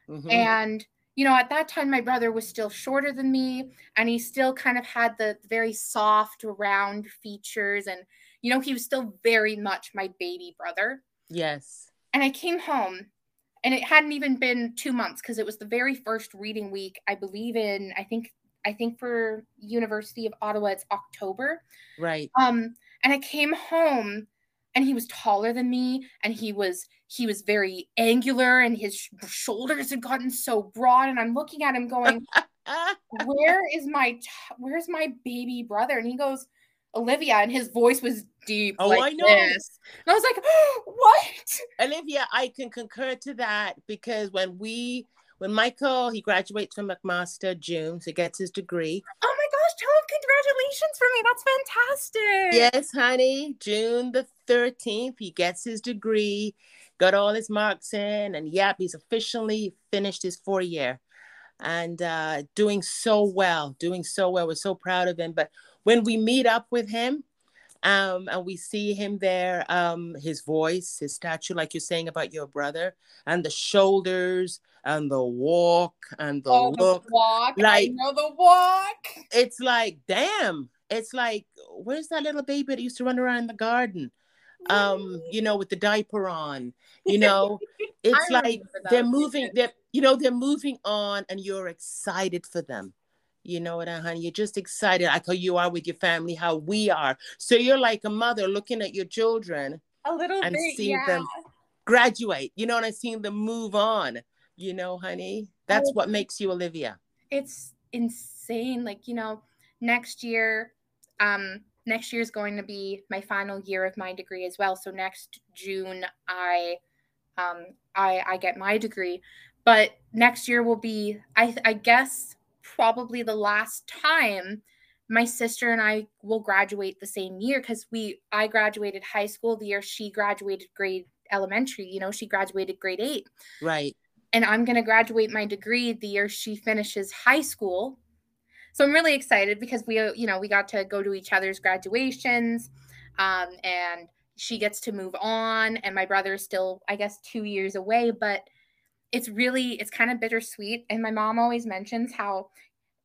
mm-hmm. and you know, at that time, my brother was still shorter than me, and he still kind of had the very soft, round features. And, you know, he was still very much my baby brother. Yes. And I came home, and it hadn't even been two months because it was the very first reading week, I believe, in, I think, I think for University of Ottawa, it's October. Right. Um, and I came home and he was taller than me and he was he was very angular and his sh- shoulders had gotten so broad and i'm looking at him going where is my t- where's my baby brother? And he goes olivia and his voice was deep oh like i know. this. and i was like what? Olivia i can concur to that because when we when michael he graduates from mcmaster june so he gets his degree oh him congratulations for me that's fantastic yes honey june the 13th he gets his degree got all his marks in, and yep, he's officially finished his four year and uh, doing so well, doing so well. We're so proud of him. But when we meet up with him, um, and we see him there, um, his voice, his stature, like you're saying about your brother, and the shoulders and the walk and the oh, look. The walk. Like, I know the walk. It's like, damn. It's like, where's that little baby that used to run around in the garden? um you know with the diaper on you know it's like they're moving they're you know they're moving on and you're excited for them you know what, honey? You're just excited, I how you are with your family, how we are. So you're like a mother looking at your children, a little and bit, seeing yeah. them graduate. You know, and I'm seeing them move on. You know, honey, that's what makes you Olivia. It's insane. Like you know, next year, um, next year is going to be my final year of my degree as well. So next June, I um, I, I get my degree, but next year will be, I, I guess, probably the last time my sister and I will graduate the same year because we I graduated high school the year she graduated grade elementary. You know, she graduated grade eight. Right. And I'm gonna graduate my degree the year she finishes high school so I'm really excited because we, you know, we got to go to each other's graduations. um, and she gets to move on, and my brother is still, I guess, two years away. But it's really, it's kind of bittersweet. And my mom always mentions how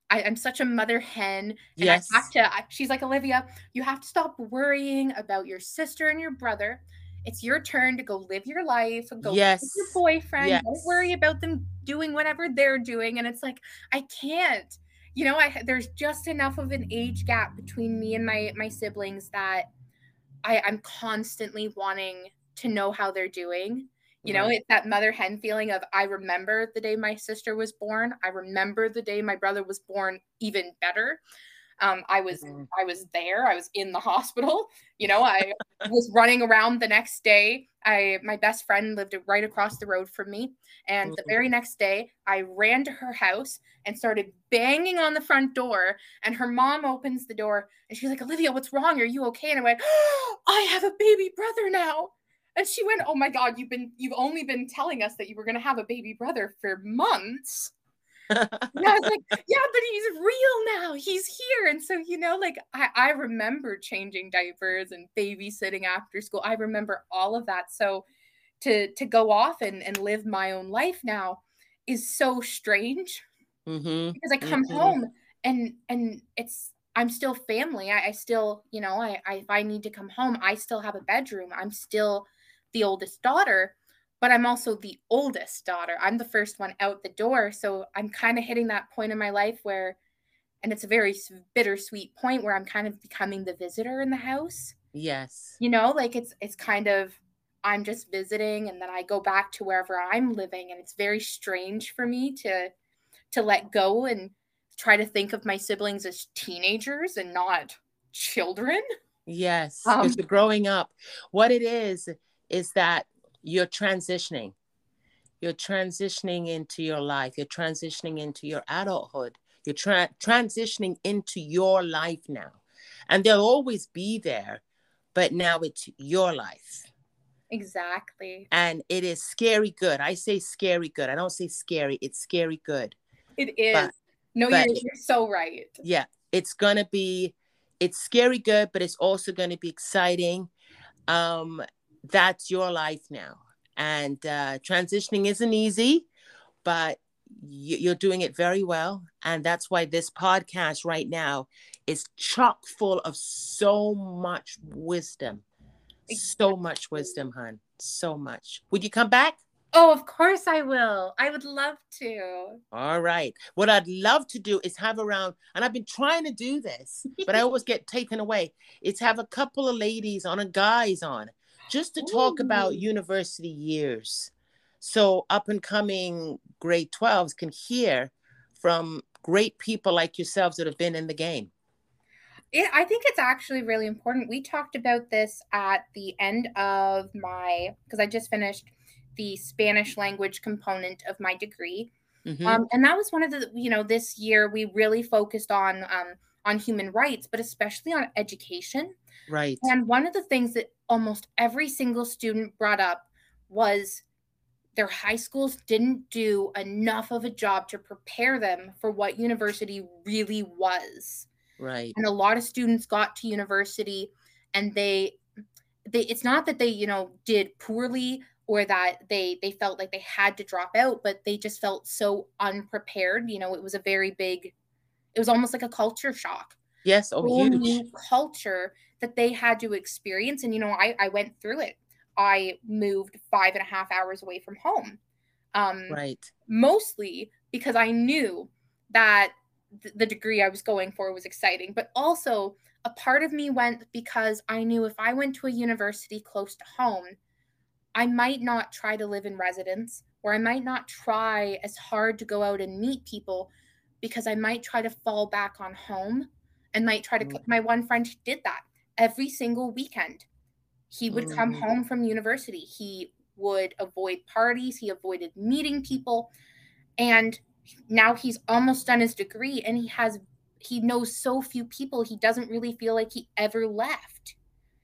I, am such a mother hen. And yes. I have to, I, she's like, Olivia, you have to stop worrying about your sister and your brother. It's your turn to go live your life. And go yes. with your boyfriend. Yes. Don't worry about them doing whatever they're doing. And it's like, I can't. You know, I there's just enough of an age gap between me and my my siblings that I, I'm constantly wanting to know how they're doing. You know, it's that mother hen feeling of I remember the day my sister was born. I remember the day my brother was born even better. Um, I was mm-hmm. I was there. I was in the hospital. You know, I was running around the next day. I my best friend lived right across the road from me, and mm-hmm. the very next day, I ran to her house and started banging on the front door. And her mom opens the door, and she's like, "Olivia, what's wrong? Are you okay?" And I went, oh, "I have a baby brother now." And she went, "Oh my god, you've been you've only been telling us that you were going to have a baby brother for months." Yeah, I was like, yeah, but he's real now. He's here. And so, you know, like I, I remember changing diapers and babysitting after school. I remember all of that. So to to go off and, and live my own life now is so strange. Mm-hmm. Because I come mm-hmm. home and and it's I'm still family. I, I still, you know, I, I if I need to come home, I still have a bedroom. I'm still the oldest daughter but I'm also the oldest daughter. I'm the first one out the door. So I'm kind of hitting that point in my life where, and it's a very bittersweet point where I'm kind of becoming the visitor in the house. Yes. You know, like it's, it's kind of, I'm just visiting and then I go back to wherever I'm living. And it's very strange for me to, to let go and try to think of my siblings as teenagers and not children. Yes. Um, because growing up, what it is, is that you're transitioning. You're transitioning into your life. You're transitioning into your adulthood. You're tra- transitioning into your life now. And they'll always be there, but now it's your life. Exactly. And it is scary good. I say scary good. I don't say scary. It's scary good. It is. But, no, but you're, you're so right. Yeah. It's going to be, it's scary good, but it's also going to be exciting. Um, that's your life now. And uh, transitioning isn't easy, but you're doing it very well. And that's why this podcast right now is chock full of so much wisdom. So much wisdom, hon. So much. Would you come back? Oh, of course I will. I would love to. All right. What I'd love to do is have around, and I've been trying to do this, but I always get taken away. It's have a couple of ladies on and guys on just to talk Ooh. about university years. So up and coming grade 12s can hear from great people like yourselves that have been in the game. It, I think it's actually really important. We talked about this at the end of my, because I just finished the Spanish language component of my degree. Mm-hmm. Um, and that was one of the, you know, this year we really focused on um, on human rights, but especially on education. Right. And one of the things that almost every single student brought up was their high schools didn't do enough of a job to prepare them for what university really was. Right. And a lot of students got to university and they they it's not that they, you know, did poorly or that they they felt like they had to drop out, but they just felt so unprepared. You know, it was a very big it was almost like a culture shock. Yes, oh huge culture that they had to experience. And, you know, I, I went through it. I moved five and a half hours away from home. Um, right. Mostly because I knew that th- the degree I was going for was exciting, but also a part of me went because I knew if I went to a university close to home, I might not try to live in residence or I might not try as hard to go out and meet people because I might try to fall back on home and might try to. Mm. My one friend did that every single weekend. He would come mm-hmm. home from university. He would avoid parties. He avoided meeting people. And now he's almost done his degree and he has he knows so few people he doesn't really feel like he ever left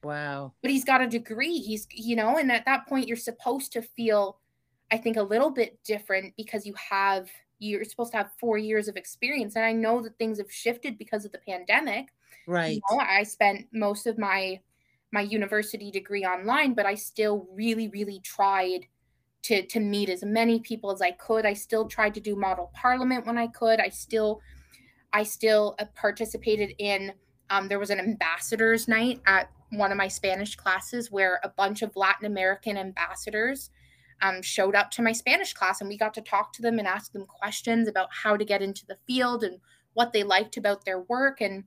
wow but he's got a degree he's you know and at that point you're supposed to feel i think a little bit different because you have you're supposed to have four years of experience and i know that things have shifted because of the pandemic right you know, i spent most of my my university degree online, but I still really, really tried to to meet as many people as I could. I still tried to do model parliament when I could. I still I still uh, participated in um, there was an ambassadors night at one of my Spanish classes where a bunch of Latin American ambassadors um, showed up to my Spanish class and we got to talk to them and ask them questions about how to get into the field and what they liked about their work. And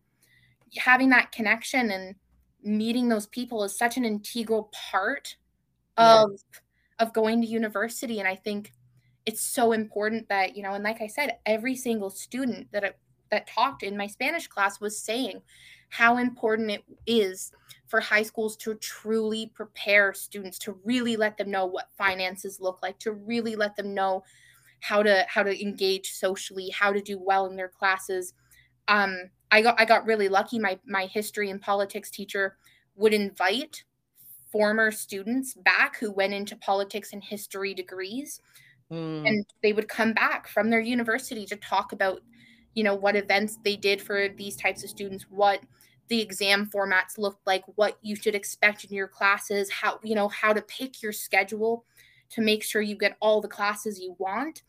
having that connection and meeting those people is such an integral part of of going to university. And i think it's so important that you know and like i said every single student that that talked in my spanish class was saying how important it is for high schools to truly prepare students to really let them know what finances look like to really let them know how to how to engage socially how to do well in their classes. Um, i got i got really lucky. My my history and politics teacher would invite former students back who went into politics and history degrees. Mm. and they would come back from their university to talk about you know what events they did for these types of students what the exam formats looked like what you should expect in your classes how you know how to pick your schedule to make sure you get all the classes you want.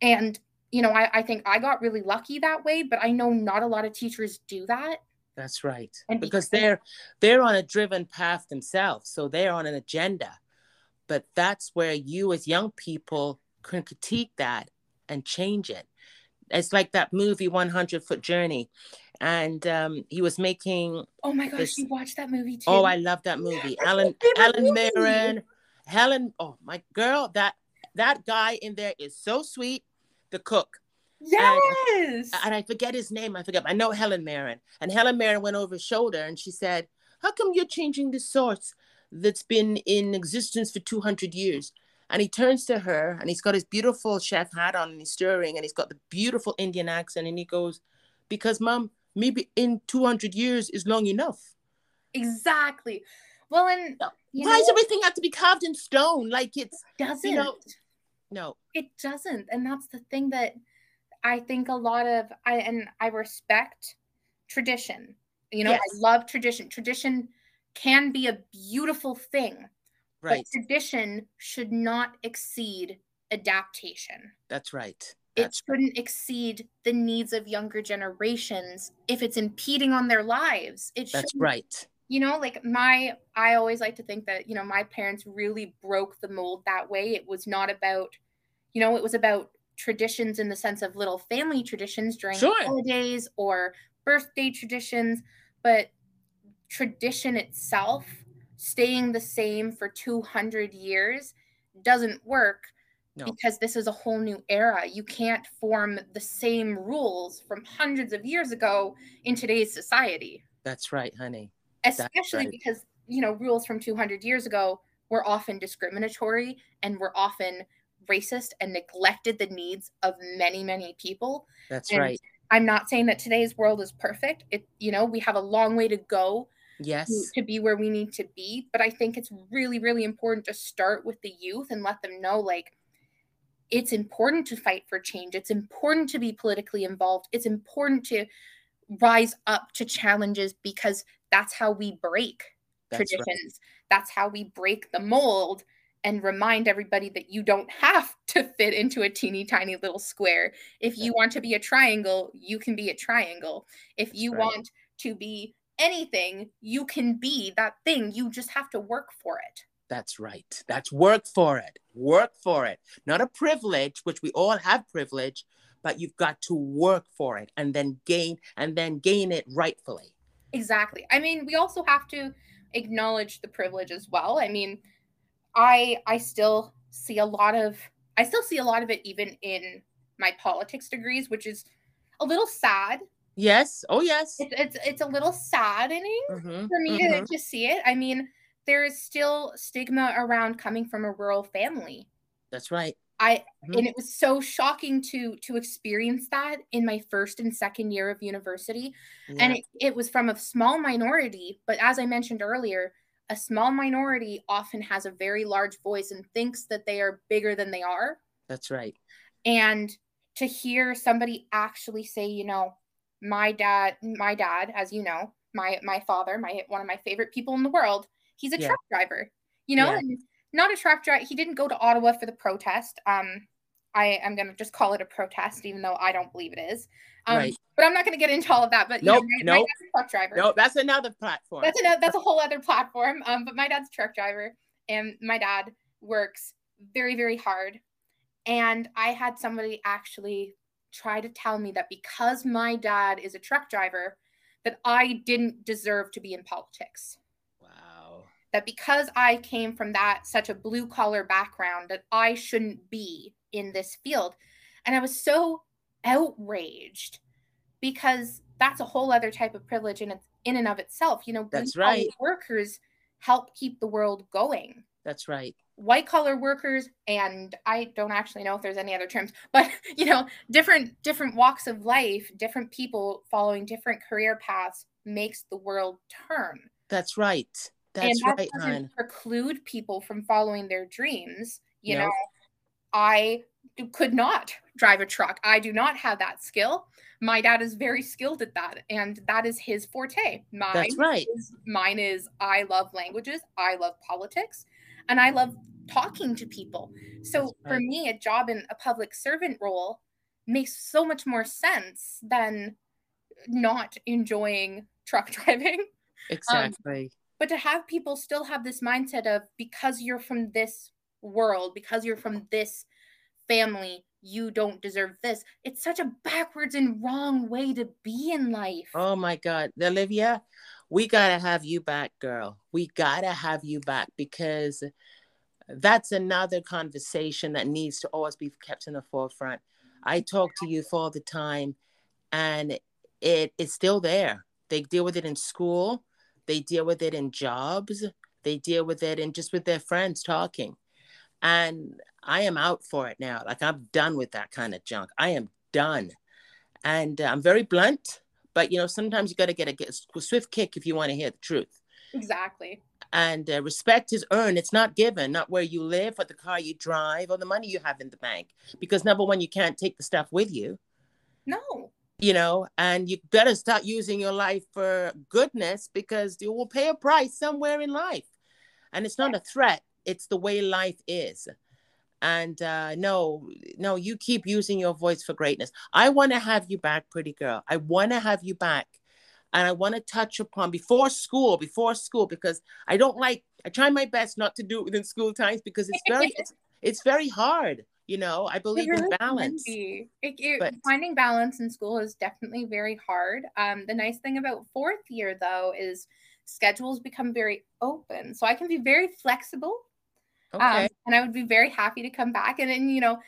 And you know I, I think i got really lucky that way but i know not a lot of teachers do that. That's right. And because, because they're they're on a driven path themselves so they're on an agenda. But that's where you as young people can critique that and change it it's like that movie 100 foot journey and um, he was making. Oh my gosh, this, you watched that movie too? Oh, I love that movie. Alan Alan Mirren, Helen. Oh my girl, that that guy in there is so sweet. The cook. Yes. And, and I forget his name. I forget. I know Helen Mirren, and Helen Mirren went over his shoulder and she said, "How come you're changing the sauce that's been in existence for two hundred years?" And he turns to her and he's got his beautiful chef hat on and he's stirring and he's got the beautiful Indian accent and he goes, Because mom, maybe in 200 years is long enough. Exactly. Well, and why know, does everything have to be carved in stone? Like it's doesn't. You know, no, it doesn't. And that's the thing that I think a lot of I and I respect tradition. You know, yes. I love tradition. Tradition can be a beautiful thing. Right. But tradition should not exceed adaptation. That's right it shouldn't exceed the needs of younger generations if it's impeding on their lives. It That's right. You know, like my I always like to think that, you know, my parents really broke the mold that way. It was not about, you know, it was about traditions in the sense of little family traditions during sure. holidays or birthday traditions, but tradition itself staying the same for 200 years doesn't work no. Because this is a whole new era. You can't form the same rules from hundreds of years ago in today's society. That's right, honey. Especially right. because, you know, rules from 200 years ago were often discriminatory and were often racist and neglected the needs of many, many people. That's and right. I'm not saying that today's world is perfect. It, you know, we have a long way to go yes to, be where we need to be but i think it's really really important to start with the youth and let them know like it's important to fight for change. It's important to be politically involved. It's important to rise up to challenges because that's how we break that's traditions. Right. That's how we break the mold and remind everybody that you don't have to fit into a teeny tiny little square. If you want to be a triangle, you can be a triangle. If that's you right. want to be anything, you can be that thing. You just have to work for it. That's right. That's work for it. Work for it. Not a privilege, which we all have privilege, but you've got to work for it and then gain and then gain it rightfully. Exactly. I mean, we also have to acknowledge the privilege as well. I mean, I I still see a lot of I still see a lot of it even in my politics degrees, which is a little sad. Yes. Oh yes. It's it's, it's a little saddening mm-hmm. for me mm-hmm. to, to see it. I mean, there is still stigma around coming from a rural family. That's right. I mm-hmm. and it was so shocking to to experience that in my first and second year of university. Yeah. And it, it was from a small minority, but as I mentioned earlier, a small minority often has a very large voice and thinks that they are bigger than they are. That's right. And to hear somebody actually say, you know, my dad, my dad, as you know, my my father, my one of my favorite people in the world, he's a yeah. truck driver. You know, yeah. not a truck driver. He didn't go to Ottawa for the protest. Um, I am going to just call it a protest, even though I don't believe it is. Um, right. But I'm not going to get into all of that. But nope, you know, my, nope. my truck driver. No, nope, that's another platform. That's another. That's a whole other platform. Um, but my dad's a truck driver, and my dad works very, very hard. And I had somebody actually try to tell me that because my dad is a truck driver, that I didn't deserve to be in politics. Wow. That because I came from that such a blue collar background, that I shouldn't be in this field. And I was so outraged because that's a whole other type of privilege in in and of itself. You know, that's right. Workers help keep the world going. That's right. White collar workers, and I don't actually know if there's any other terms, but you know, different different walks of life, different people following different career paths makes the world turn. That's right. That's and that right, doesn't preclude people from following their dreams. You nope. know, I could not drive a truck. I do not have that skill. My dad is very skilled at that, and that is his forte. Mine That's right. Is, mine is I love languages, I love politics, and I love talking to people. So right. for me, a job in a public servant role makes so much more sense than not enjoying truck driving. Um, exactly. Um, but to have people still have this mindset of because you're from this world, because you're from this family, you don't deserve this. It's such a backwards and wrong way to be in life. Oh my God. Olivia, we got to have you back, girl. We got to have you back because that's another conversation that needs to always be kept in the forefront. I talk to youth all the time and it is still there. They deal with it in school, they deal with it in jobs, they deal with it in just with their friends talking. And I am out for it now. Like I'm done with that kind of junk. I am done. And uh, I'm very blunt, but you know, sometimes you got to get a, get a swift kick if you want to hear the truth. Exactly. And uh, respect is earned. It's not given, not where you live or the car you drive or the money you have in the bank. Because number one, you can't take the stuff with you. No. You know, and you better start using your life for goodness because you will pay a price somewhere in life. And it's not a threat, it's the way life is and uh, no no you keep using your voice for greatness i want to have you back pretty girl i want to have you back and i want to touch upon before school before school because i don't like i try my best not to do it within school times because it's very it's, it's very hard you know i believe really in balance it, it, but, finding balance in school is definitely very hard um, the nice thing about fourth year though is schedules become very open so i can be very flexible Okay. Um, and I would be very happy to come back. And then, you know,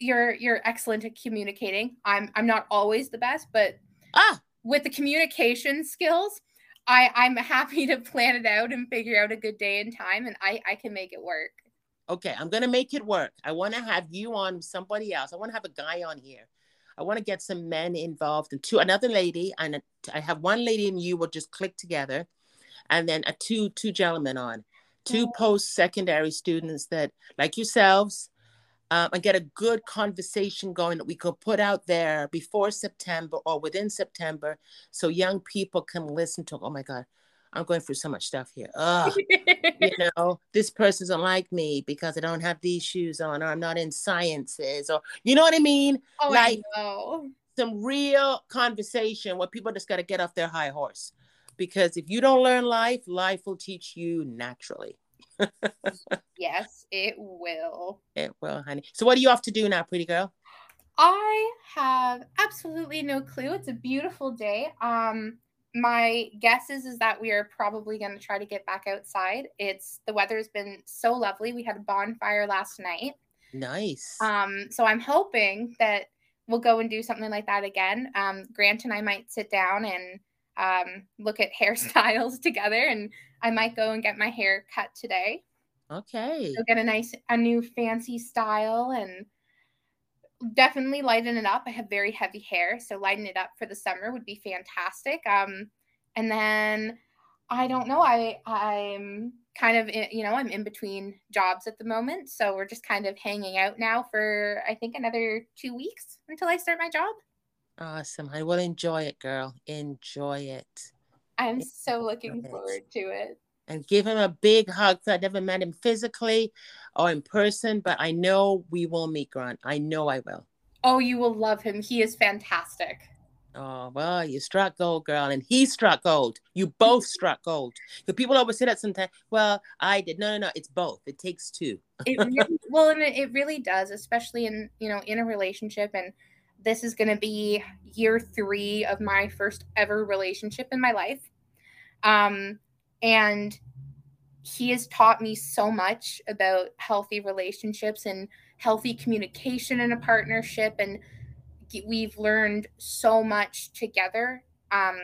you're you're excellent at communicating. I'm I'm not always the best, but ah. With the communication skills, I I'm happy to plan it out and figure out a good day and time, and I I can make it work. Okay, I'm gonna make it work. I want to have you on somebody else. I want to have a guy on here. I want to get some men involved and two another lady and a, I have one lady and you will just click together, and then a two two gentlemen on two oh. post-secondary students that like yourselves um, and get a good conversation going that we could put out there before september or within september so young people can listen to oh my god i'm going through so much stuff here Ugh. you know this person doesn't like me because i don't have these shoes on or i'm not in sciences or you know what i mean oh, like I know. some real conversation where people just got to get off their high horse because if you don't learn life, life will teach you naturally. yes, it will. It will, honey. So, what are you off to do now, pretty girl? I have absolutely no clue. It's a beautiful day. Um, my guess is is that we are probably going to try to get back outside. It's the weather has been so lovely. We had a bonfire last night. Nice. Um, so I'm hoping that we'll go and do something like that again. Um, Grant and I might sit down and um, look at hairstyles together, and I might go and get my hair cut today. Okay. So get a nice, a new fancy style, and definitely lighten it up. I have very heavy hair, so lighten it up for the summer would be fantastic. Um, and then I don't know. I I'm kind of in, you know I'm in between jobs at the moment, so we're just kind of hanging out now for I think another two weeks until I start my job. Awesome. I will enjoy it, girl. Enjoy it. I'm so looking forward to it. And give him a big hug. I never met him physically or in person, but I know we will meet Grant. I know I will. Oh, you will love him. He is fantastic. Oh, well, you struck gold, girl, and he struck gold. You both struck gold. The people always say that sometimes. Well, I did. No, no, no. It's both. It takes two. it really, well, and it really does, especially in you know in a relationship. And this is going to be year three of my first ever relationship in my life. Um, and he has taught me so much about healthy relationships and healthy communication in a partnership and we've learned so much together um,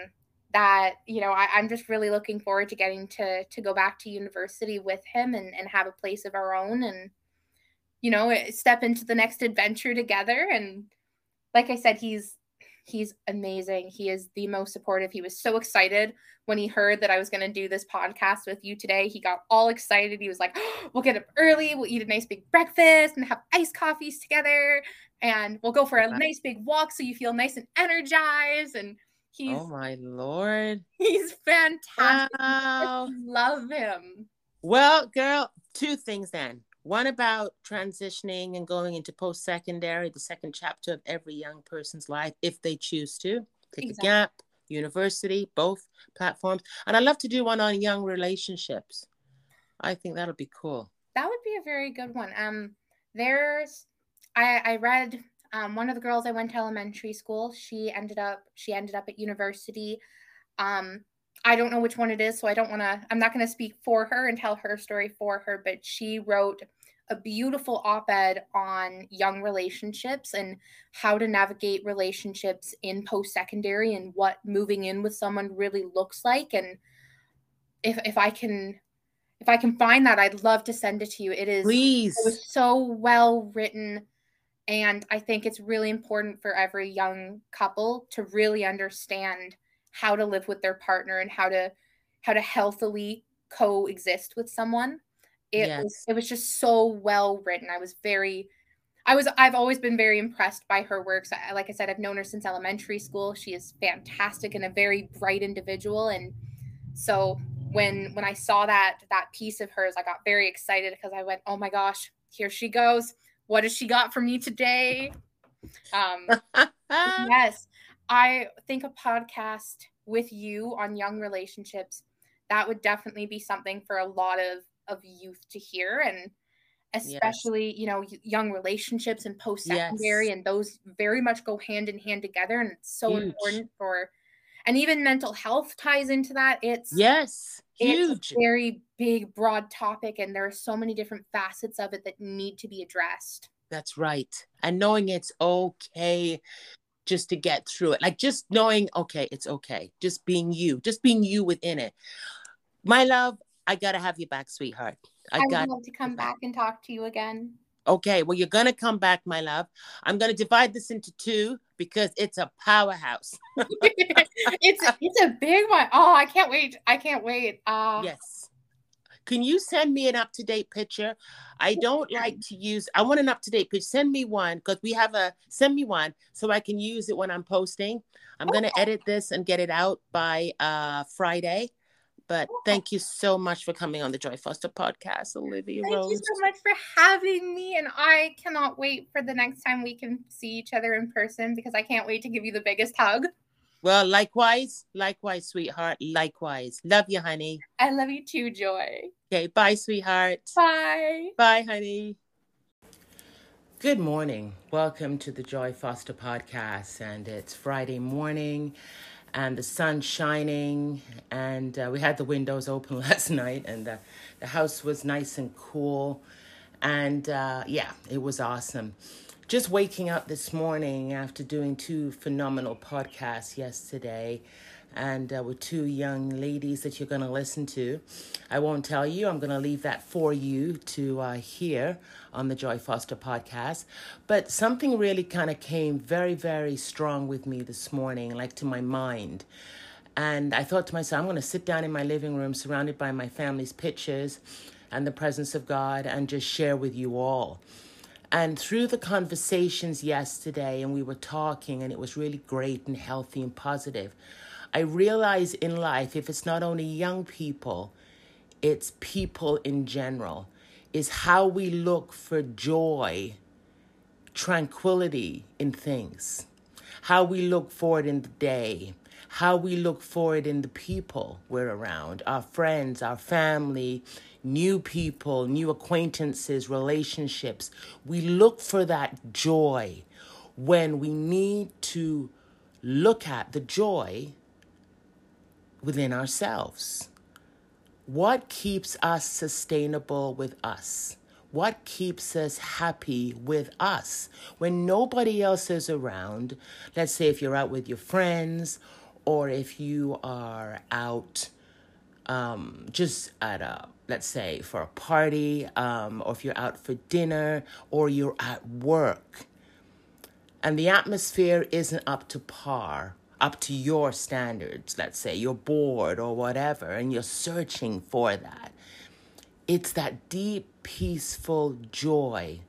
that you know I, am just really looking forward to getting to to go back to university with him and, and have a place of our own and you know step into the next adventure together and like i said he's he's amazing. He is the most supportive. He was so excited when he heard that i was going to do this podcast with you today. He got all excited. He was like oh, we'll get up early. We'll eat a nice big breakfast and have iced coffees together. And we'll go for a nice. big walk so you feel nice and energized. And he's oh my lord. he's fantastic. Wow. love him. Well girl two things then one about transitioning and going into post-secondary the second chapter of every young person's life if they choose to take exactly. a gap university both platforms and i'd love to do one on young relationships i think that'll be cool that would be a very good one um there's I, I read um, one of the girls I went to elementary school. She ended up she ended up at university. Um, I don't know which one it is, so I don't want to. I'm not going to speak for her and tell her story for her. But she wrote a beautiful op-ed on young relationships and how to navigate relationships in post-secondary and what moving in with someone really looks like. And if if I can if I can find that, I'd love to send it to you. It is please. It was so well written and I think it's really important for every young couple to really understand how to live with their partner and how to how to healthily coexist with someone. It yes. was it was just so well written. I was very I was I've always been very impressed by her works. Like I said, I've known her since elementary school. She is fantastic and a very bright individual and so when when I saw that that piece of hers, I got very excited because I went, "Oh my gosh, here she goes." what has she got for me today? Um, yes, I think a podcast with you on young relationships that would definitely be something for a lot of of youth to hear and especially yes. you know young relationships and post secondary yes. and those very much go hand in hand together and it's so Huge. important for and even mental health ties into that it's yes Huge. it's a very big broad topic and there are so many different facets of it that need to be addressed that's right and knowing it's okay just to get through it like just knowing okay it's okay just being you just being you within it my love i gotta have you back sweetheart i, I got love to come back and talk to you again okay well you're gonna come back my love i'm gonna divide this into two because it's a powerhouse. it's it's a big one. Oh, I can't wait. I can't wait. Uh yes. Can you send me an up-to-date picture? I don't like to use I want an up-to-date picture. Send me one because we have a send me one so I can use it when I'm posting. I'm okay. gonna edit this and get it out by uh Friday. But thank you so much for coming on the Joy Foster podcast, Olivia thank Rose. Thank you so much for having me. And I cannot wait for the next time we can see each other in person because I can't wait to give you the biggest hug. Well, likewise, likewise, sweetheart. Likewise. Love you, honey. I love you too, Joy. Okay, bye, sweetheart. Bye. Bye, honey. Good morning. Welcome to the Joy Foster podcast. And it's Friday morning and the sun shining and uh, we had the windows open last night and the, the house was nice and cool and uh, yeah it was awesome. Just waking up this morning after doing two phenomenal podcasts yesterday and uh, with two young ladies that you're going to listen to. I won't tell you, I'm going to leave that for you to uh, hear on the Joy Foster podcast. But something really kind of came very, very strong with me this morning, like to my mind. And I thought to myself, I'm going to sit down in my living room surrounded by my family's pictures and the presence of God and just share with you all. And through the conversations yesterday, and we were talking, and it was really great and healthy and positive. I realize in life, if it's not only young people, it's people in general, is how we look for joy, tranquility in things, how we look for it in the day, how we look for it in the people we're around, our friends, our family, new people, new acquaintances, relationships. We look for that joy when we need to look at the joy within ourselves. What keeps us sustainable with us? What keeps us happy with us when nobody else is around? Let's say if you're out with your friends or if you are out um, just at a, let's say, for a party, um, or if you're out for dinner, or you're at work, and the atmosphere isn't up to par, up to your standards, let's say, you're bored or whatever, and you're searching for that. It's that deep, peaceful joy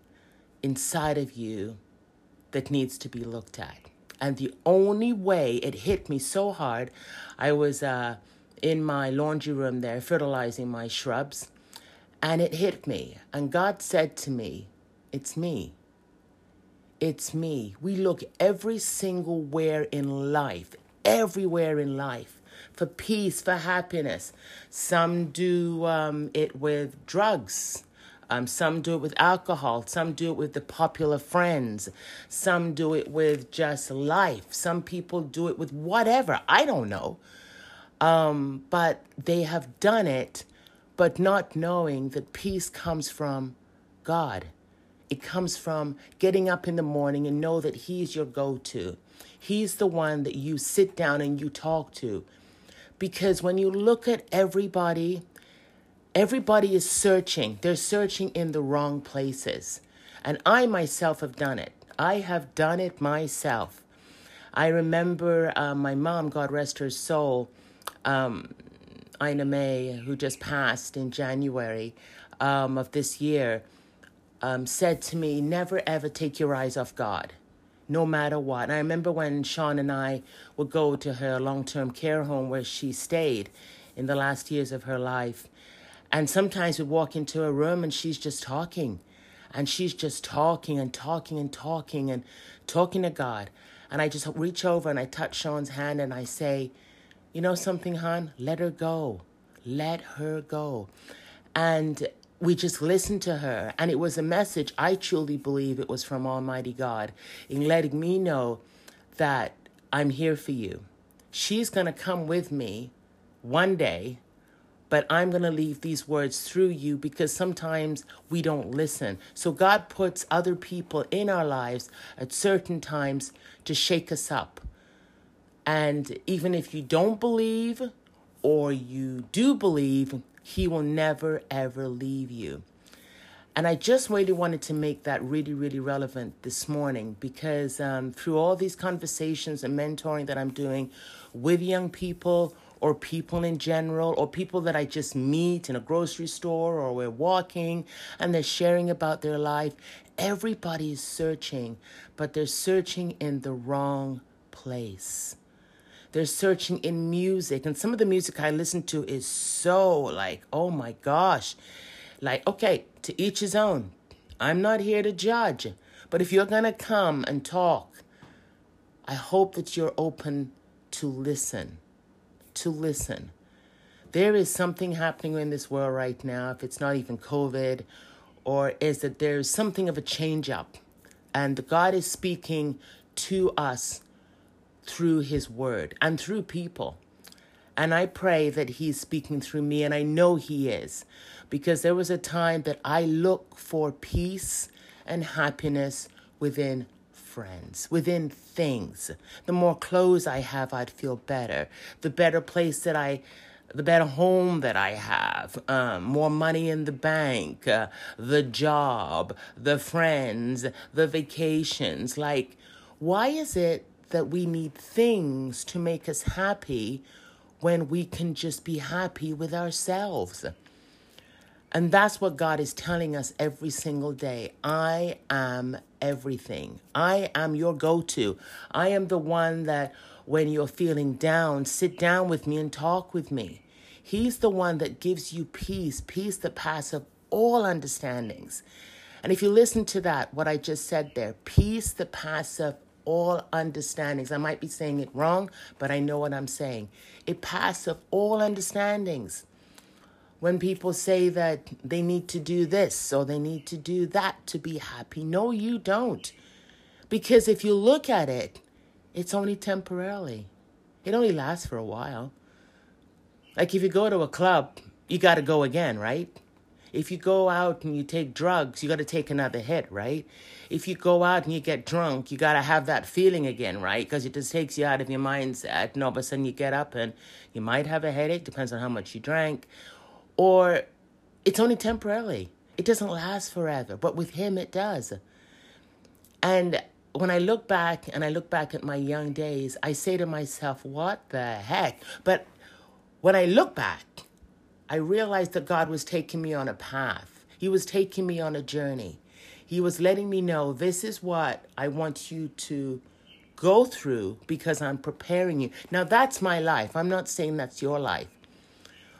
inside of you that needs to be looked at. And the only way it hit me so hard, I was uh, in my laundry room there fertilizing my shrubs, and it hit me. And God said to me, It's me. It's me. We look every single where in life, everywhere in life, for peace, for happiness. Some do um, it with drugs. Um, some do it with alcohol. Some do it with the popular friends. Some do it with just life. Some people do it with whatever. I don't know. Um, but they have done it, but not knowing that peace comes from God. It comes from getting up in the morning and know that He's your go to. He's the one that you sit down and you talk to. Because when you look at everybody, everybody is searching. They're searching in the wrong places. And I myself have done it. I have done it myself. I remember uh, my mom, God rest her soul, um, Ina May, who just passed in January um, of this year um, said to me, never ever take your eyes off God, no matter what. And I remember when Sean and I would go to her long term care home where she stayed in the last years of her life. And sometimes we'd walk into a room and she's just talking. And she's just talking and talking and talking and talking to God. And I just reach over and I touch Sean's hand and I say, You know something, hon? Let her go. Let her go. And we just listened to her, and it was a message I truly believe it was from Almighty God in letting me know that I'm here for you. She's going to come with me one day, but I'm going to leave these words through you because sometimes we don't listen. So God puts other people in our lives at certain times to shake us up. And even if you don't believe or you do believe, he will never, ever leave you. And I just really wanted to make that really, really relevant this morning because um, through all these conversations and mentoring that I'm doing with young people or people in general or people that I just meet in a grocery store or we're walking and they're sharing about their life, everybody is searching, but they're searching in the wrong place. They're searching in music. And some of the music I listen to is so like, oh my gosh. Like, okay, to each his own. I'm not here to judge. But if you're going to come and talk, I hope that you're open to listen. To listen. There is something happening in this world right now, if it's not even COVID, or is that there's something of a change up. And God is speaking to us through His Word and through people. And I pray that He's speaking through me, and I know He is, because there was a time that I look for peace and happiness within friends, within things. The more clothes I have, I'd feel better. The better place that I the better home that I have, um, more money in the bank, uh, the job, the friends, the vacations. Like, why is it that we need things to make us happy when we can just be happy with ourselves. And that's what God is telling us every single day. I am everything. I am your go to. I am the one that when you're feeling down, sit down with me and talk with me. He's the one that gives you peace, peace that passes all understandings. And if you listen to that, what I just said there, peace that passeth all understandings. I might be saying it wrong, but I know what I'm saying. It passeth all understandings. When people say that they need to do this or they need to do that to be happy, no, you don't. Because if you look at it, it's only temporarily. It only lasts for a while. Like if you go to a club, you got to go again, right? If you go out and you take drugs, you got to take another hit, right? If you go out and you get drunk, you got to have that feeling again, right? Because it just takes you out of your mindset. And all of a sudden you get up and you might have a headache, depends on how much you drank. Or it's only temporarily. It doesn't last forever. But with him, it does. And when I look back and I look back at my young days, I say to myself, what the heck? But when I look back, I realized that God was taking me on a path. He was taking me on a journey. He was letting me know this is what I want you to go through because I'm preparing you. Now, that's my life. I'm not saying that's your life.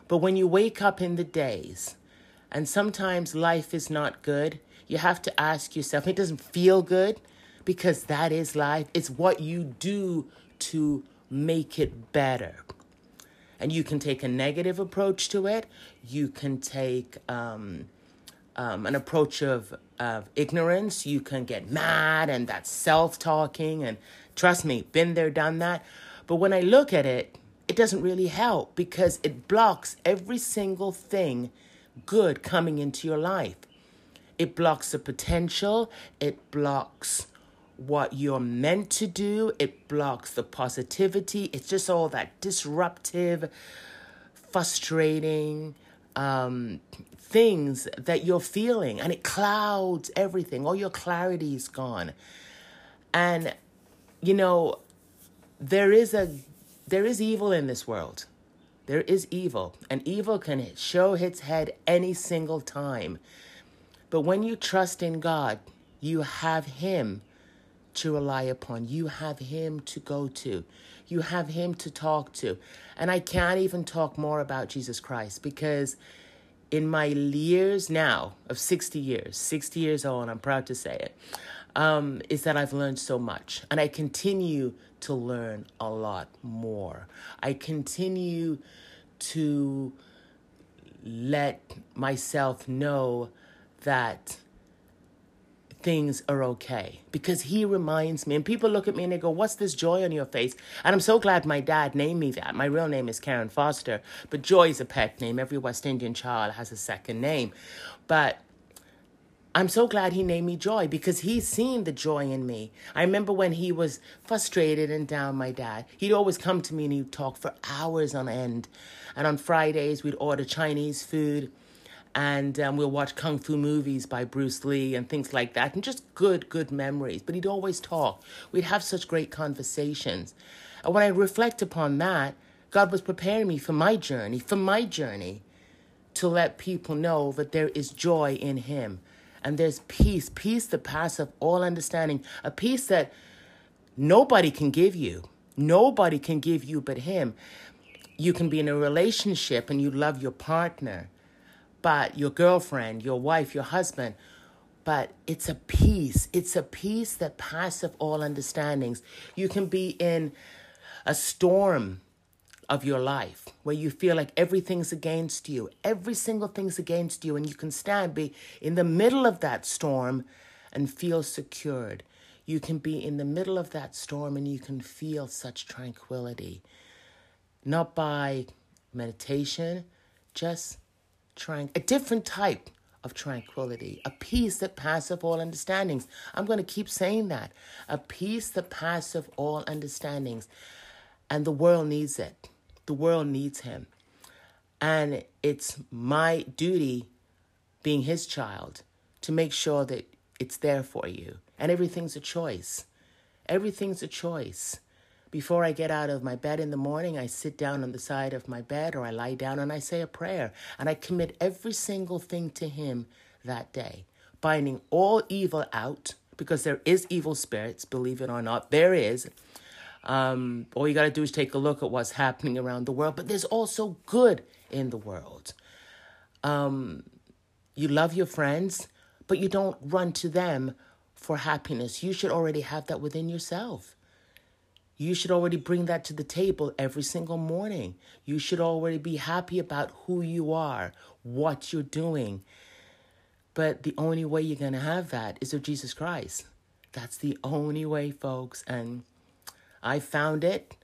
But when you wake up in the days and sometimes life is not good, you have to ask yourself, it doesn't feel good because that is life. It's what you do to make it better. And you can take a negative approach to it. You can take um, um, an approach of, of ignorance. You can get mad and that's self talking. And trust me, been there, done that. But when I look at it, it doesn't really help because it blocks every single thing good coming into your life. It blocks the potential, it blocks what you're meant to do, it blocks the positivity. It's just all that disruptive, frustrating um, things that you're feeling, and it clouds everything. All your clarity is gone. And, you know, there is a there is evil in this world. There is evil, and evil can show its head any single time. But when you trust in God, you have Him to rely upon. You have Him to go to. You have Him to talk to. And I can't even talk more about Jesus Christ because in my years now of 60 years, 60 years old, I'm proud to say it, um, is that I've learned so much. And I continue to learn a lot more. I continue to let myself know that things are okay. Because he reminds me and people look at me and they go what's this joy on your face? And i'm so glad my dad named me that. My real name is karen foster but joy is a pet name. Every west indian child has a second name. But I'm so glad he named me Joy because he's seen the joy in me. I remember when he was frustrated and down, my dad, he'd always come to me and he'd talk for hours on end. And on Fridays, we'd order Chinese food and um, we'll watch kung fu movies by Bruce Lee and things like that, and just good, good memories. But he'd always talk. We'd have such great conversations. And when I reflect upon that, God was preparing me for my journey, for my journey, to let people know that there is joy in Him. And there's peace, peace that passeth all understanding, a peace that nobody can give you. Nobody can give you but Him. You can be in a relationship and you love your partner but your girlfriend, your wife, your husband. But it's a peace. It's a peace that passeth all understandings. You can be in a storm of your life where you feel like everything's against you, every single thing's against you, and you can stand, be in the middle of that storm and feel secured. You can be in the middle of that storm and you can feel such tranquility. Not by meditation, just a different type of tranquility, a peace that passeth all understandings. I'm going to keep saying that. A peace that passeth all understandings. And the world needs it. The world needs him. And it's my duty, being his child, to make sure that it's there for you. And everything's a choice. Everything's a choice. Before I get out of my bed in the morning, I sit down on the side of my bed or I lie down and I say a prayer. And I commit every single thing to Him that day, binding all evil out because there is evil spirits, believe it or not, there is. Um, all you got to do is take a look at what's happening around the world. But there's also good in the world. Um, you love your friends, but you don't run to them for happiness. You should already have that within yourself. You should already bring that to the table every single morning. You should already be happy about who you are, what you're doing. But the only way you're going to have that is of Jesus Christ. That's the only way, folks. And I found it.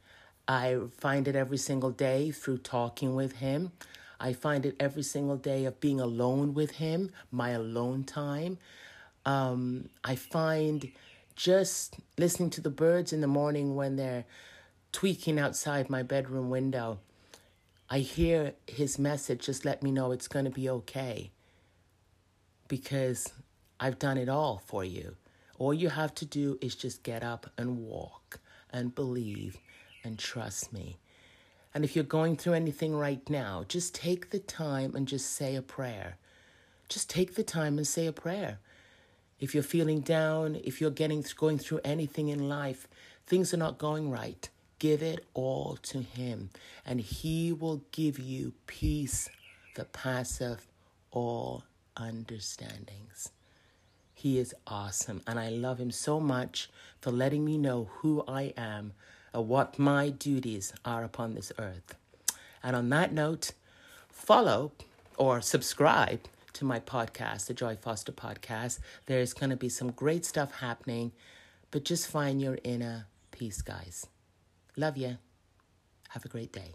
I find it every single day through talking with Him. I find it every single day of being alone with Him, my alone time. Um, I find just listening to the birds in the morning when they're tweaking outside my bedroom window, I hear his message just let me know it's going to be okay because I've done it all for you. All you have to do is just get up and walk and believe and trust me. And if you're going through anything right now, just take the time and just say a prayer. Just take the time and say a prayer. If you're feeling down, if you're getting going through anything in life, things are not going right, give it all to him and he will give you peace that passeth all understandings. He is awesome and I love him so much for letting me know who I am and what my duties are upon this earth. And on that note, follow or subscribe to my podcast, the Joy Foster podcast. There's going to be some great stuff happening, but just find your inner peace, guys. Love you. Have a great day.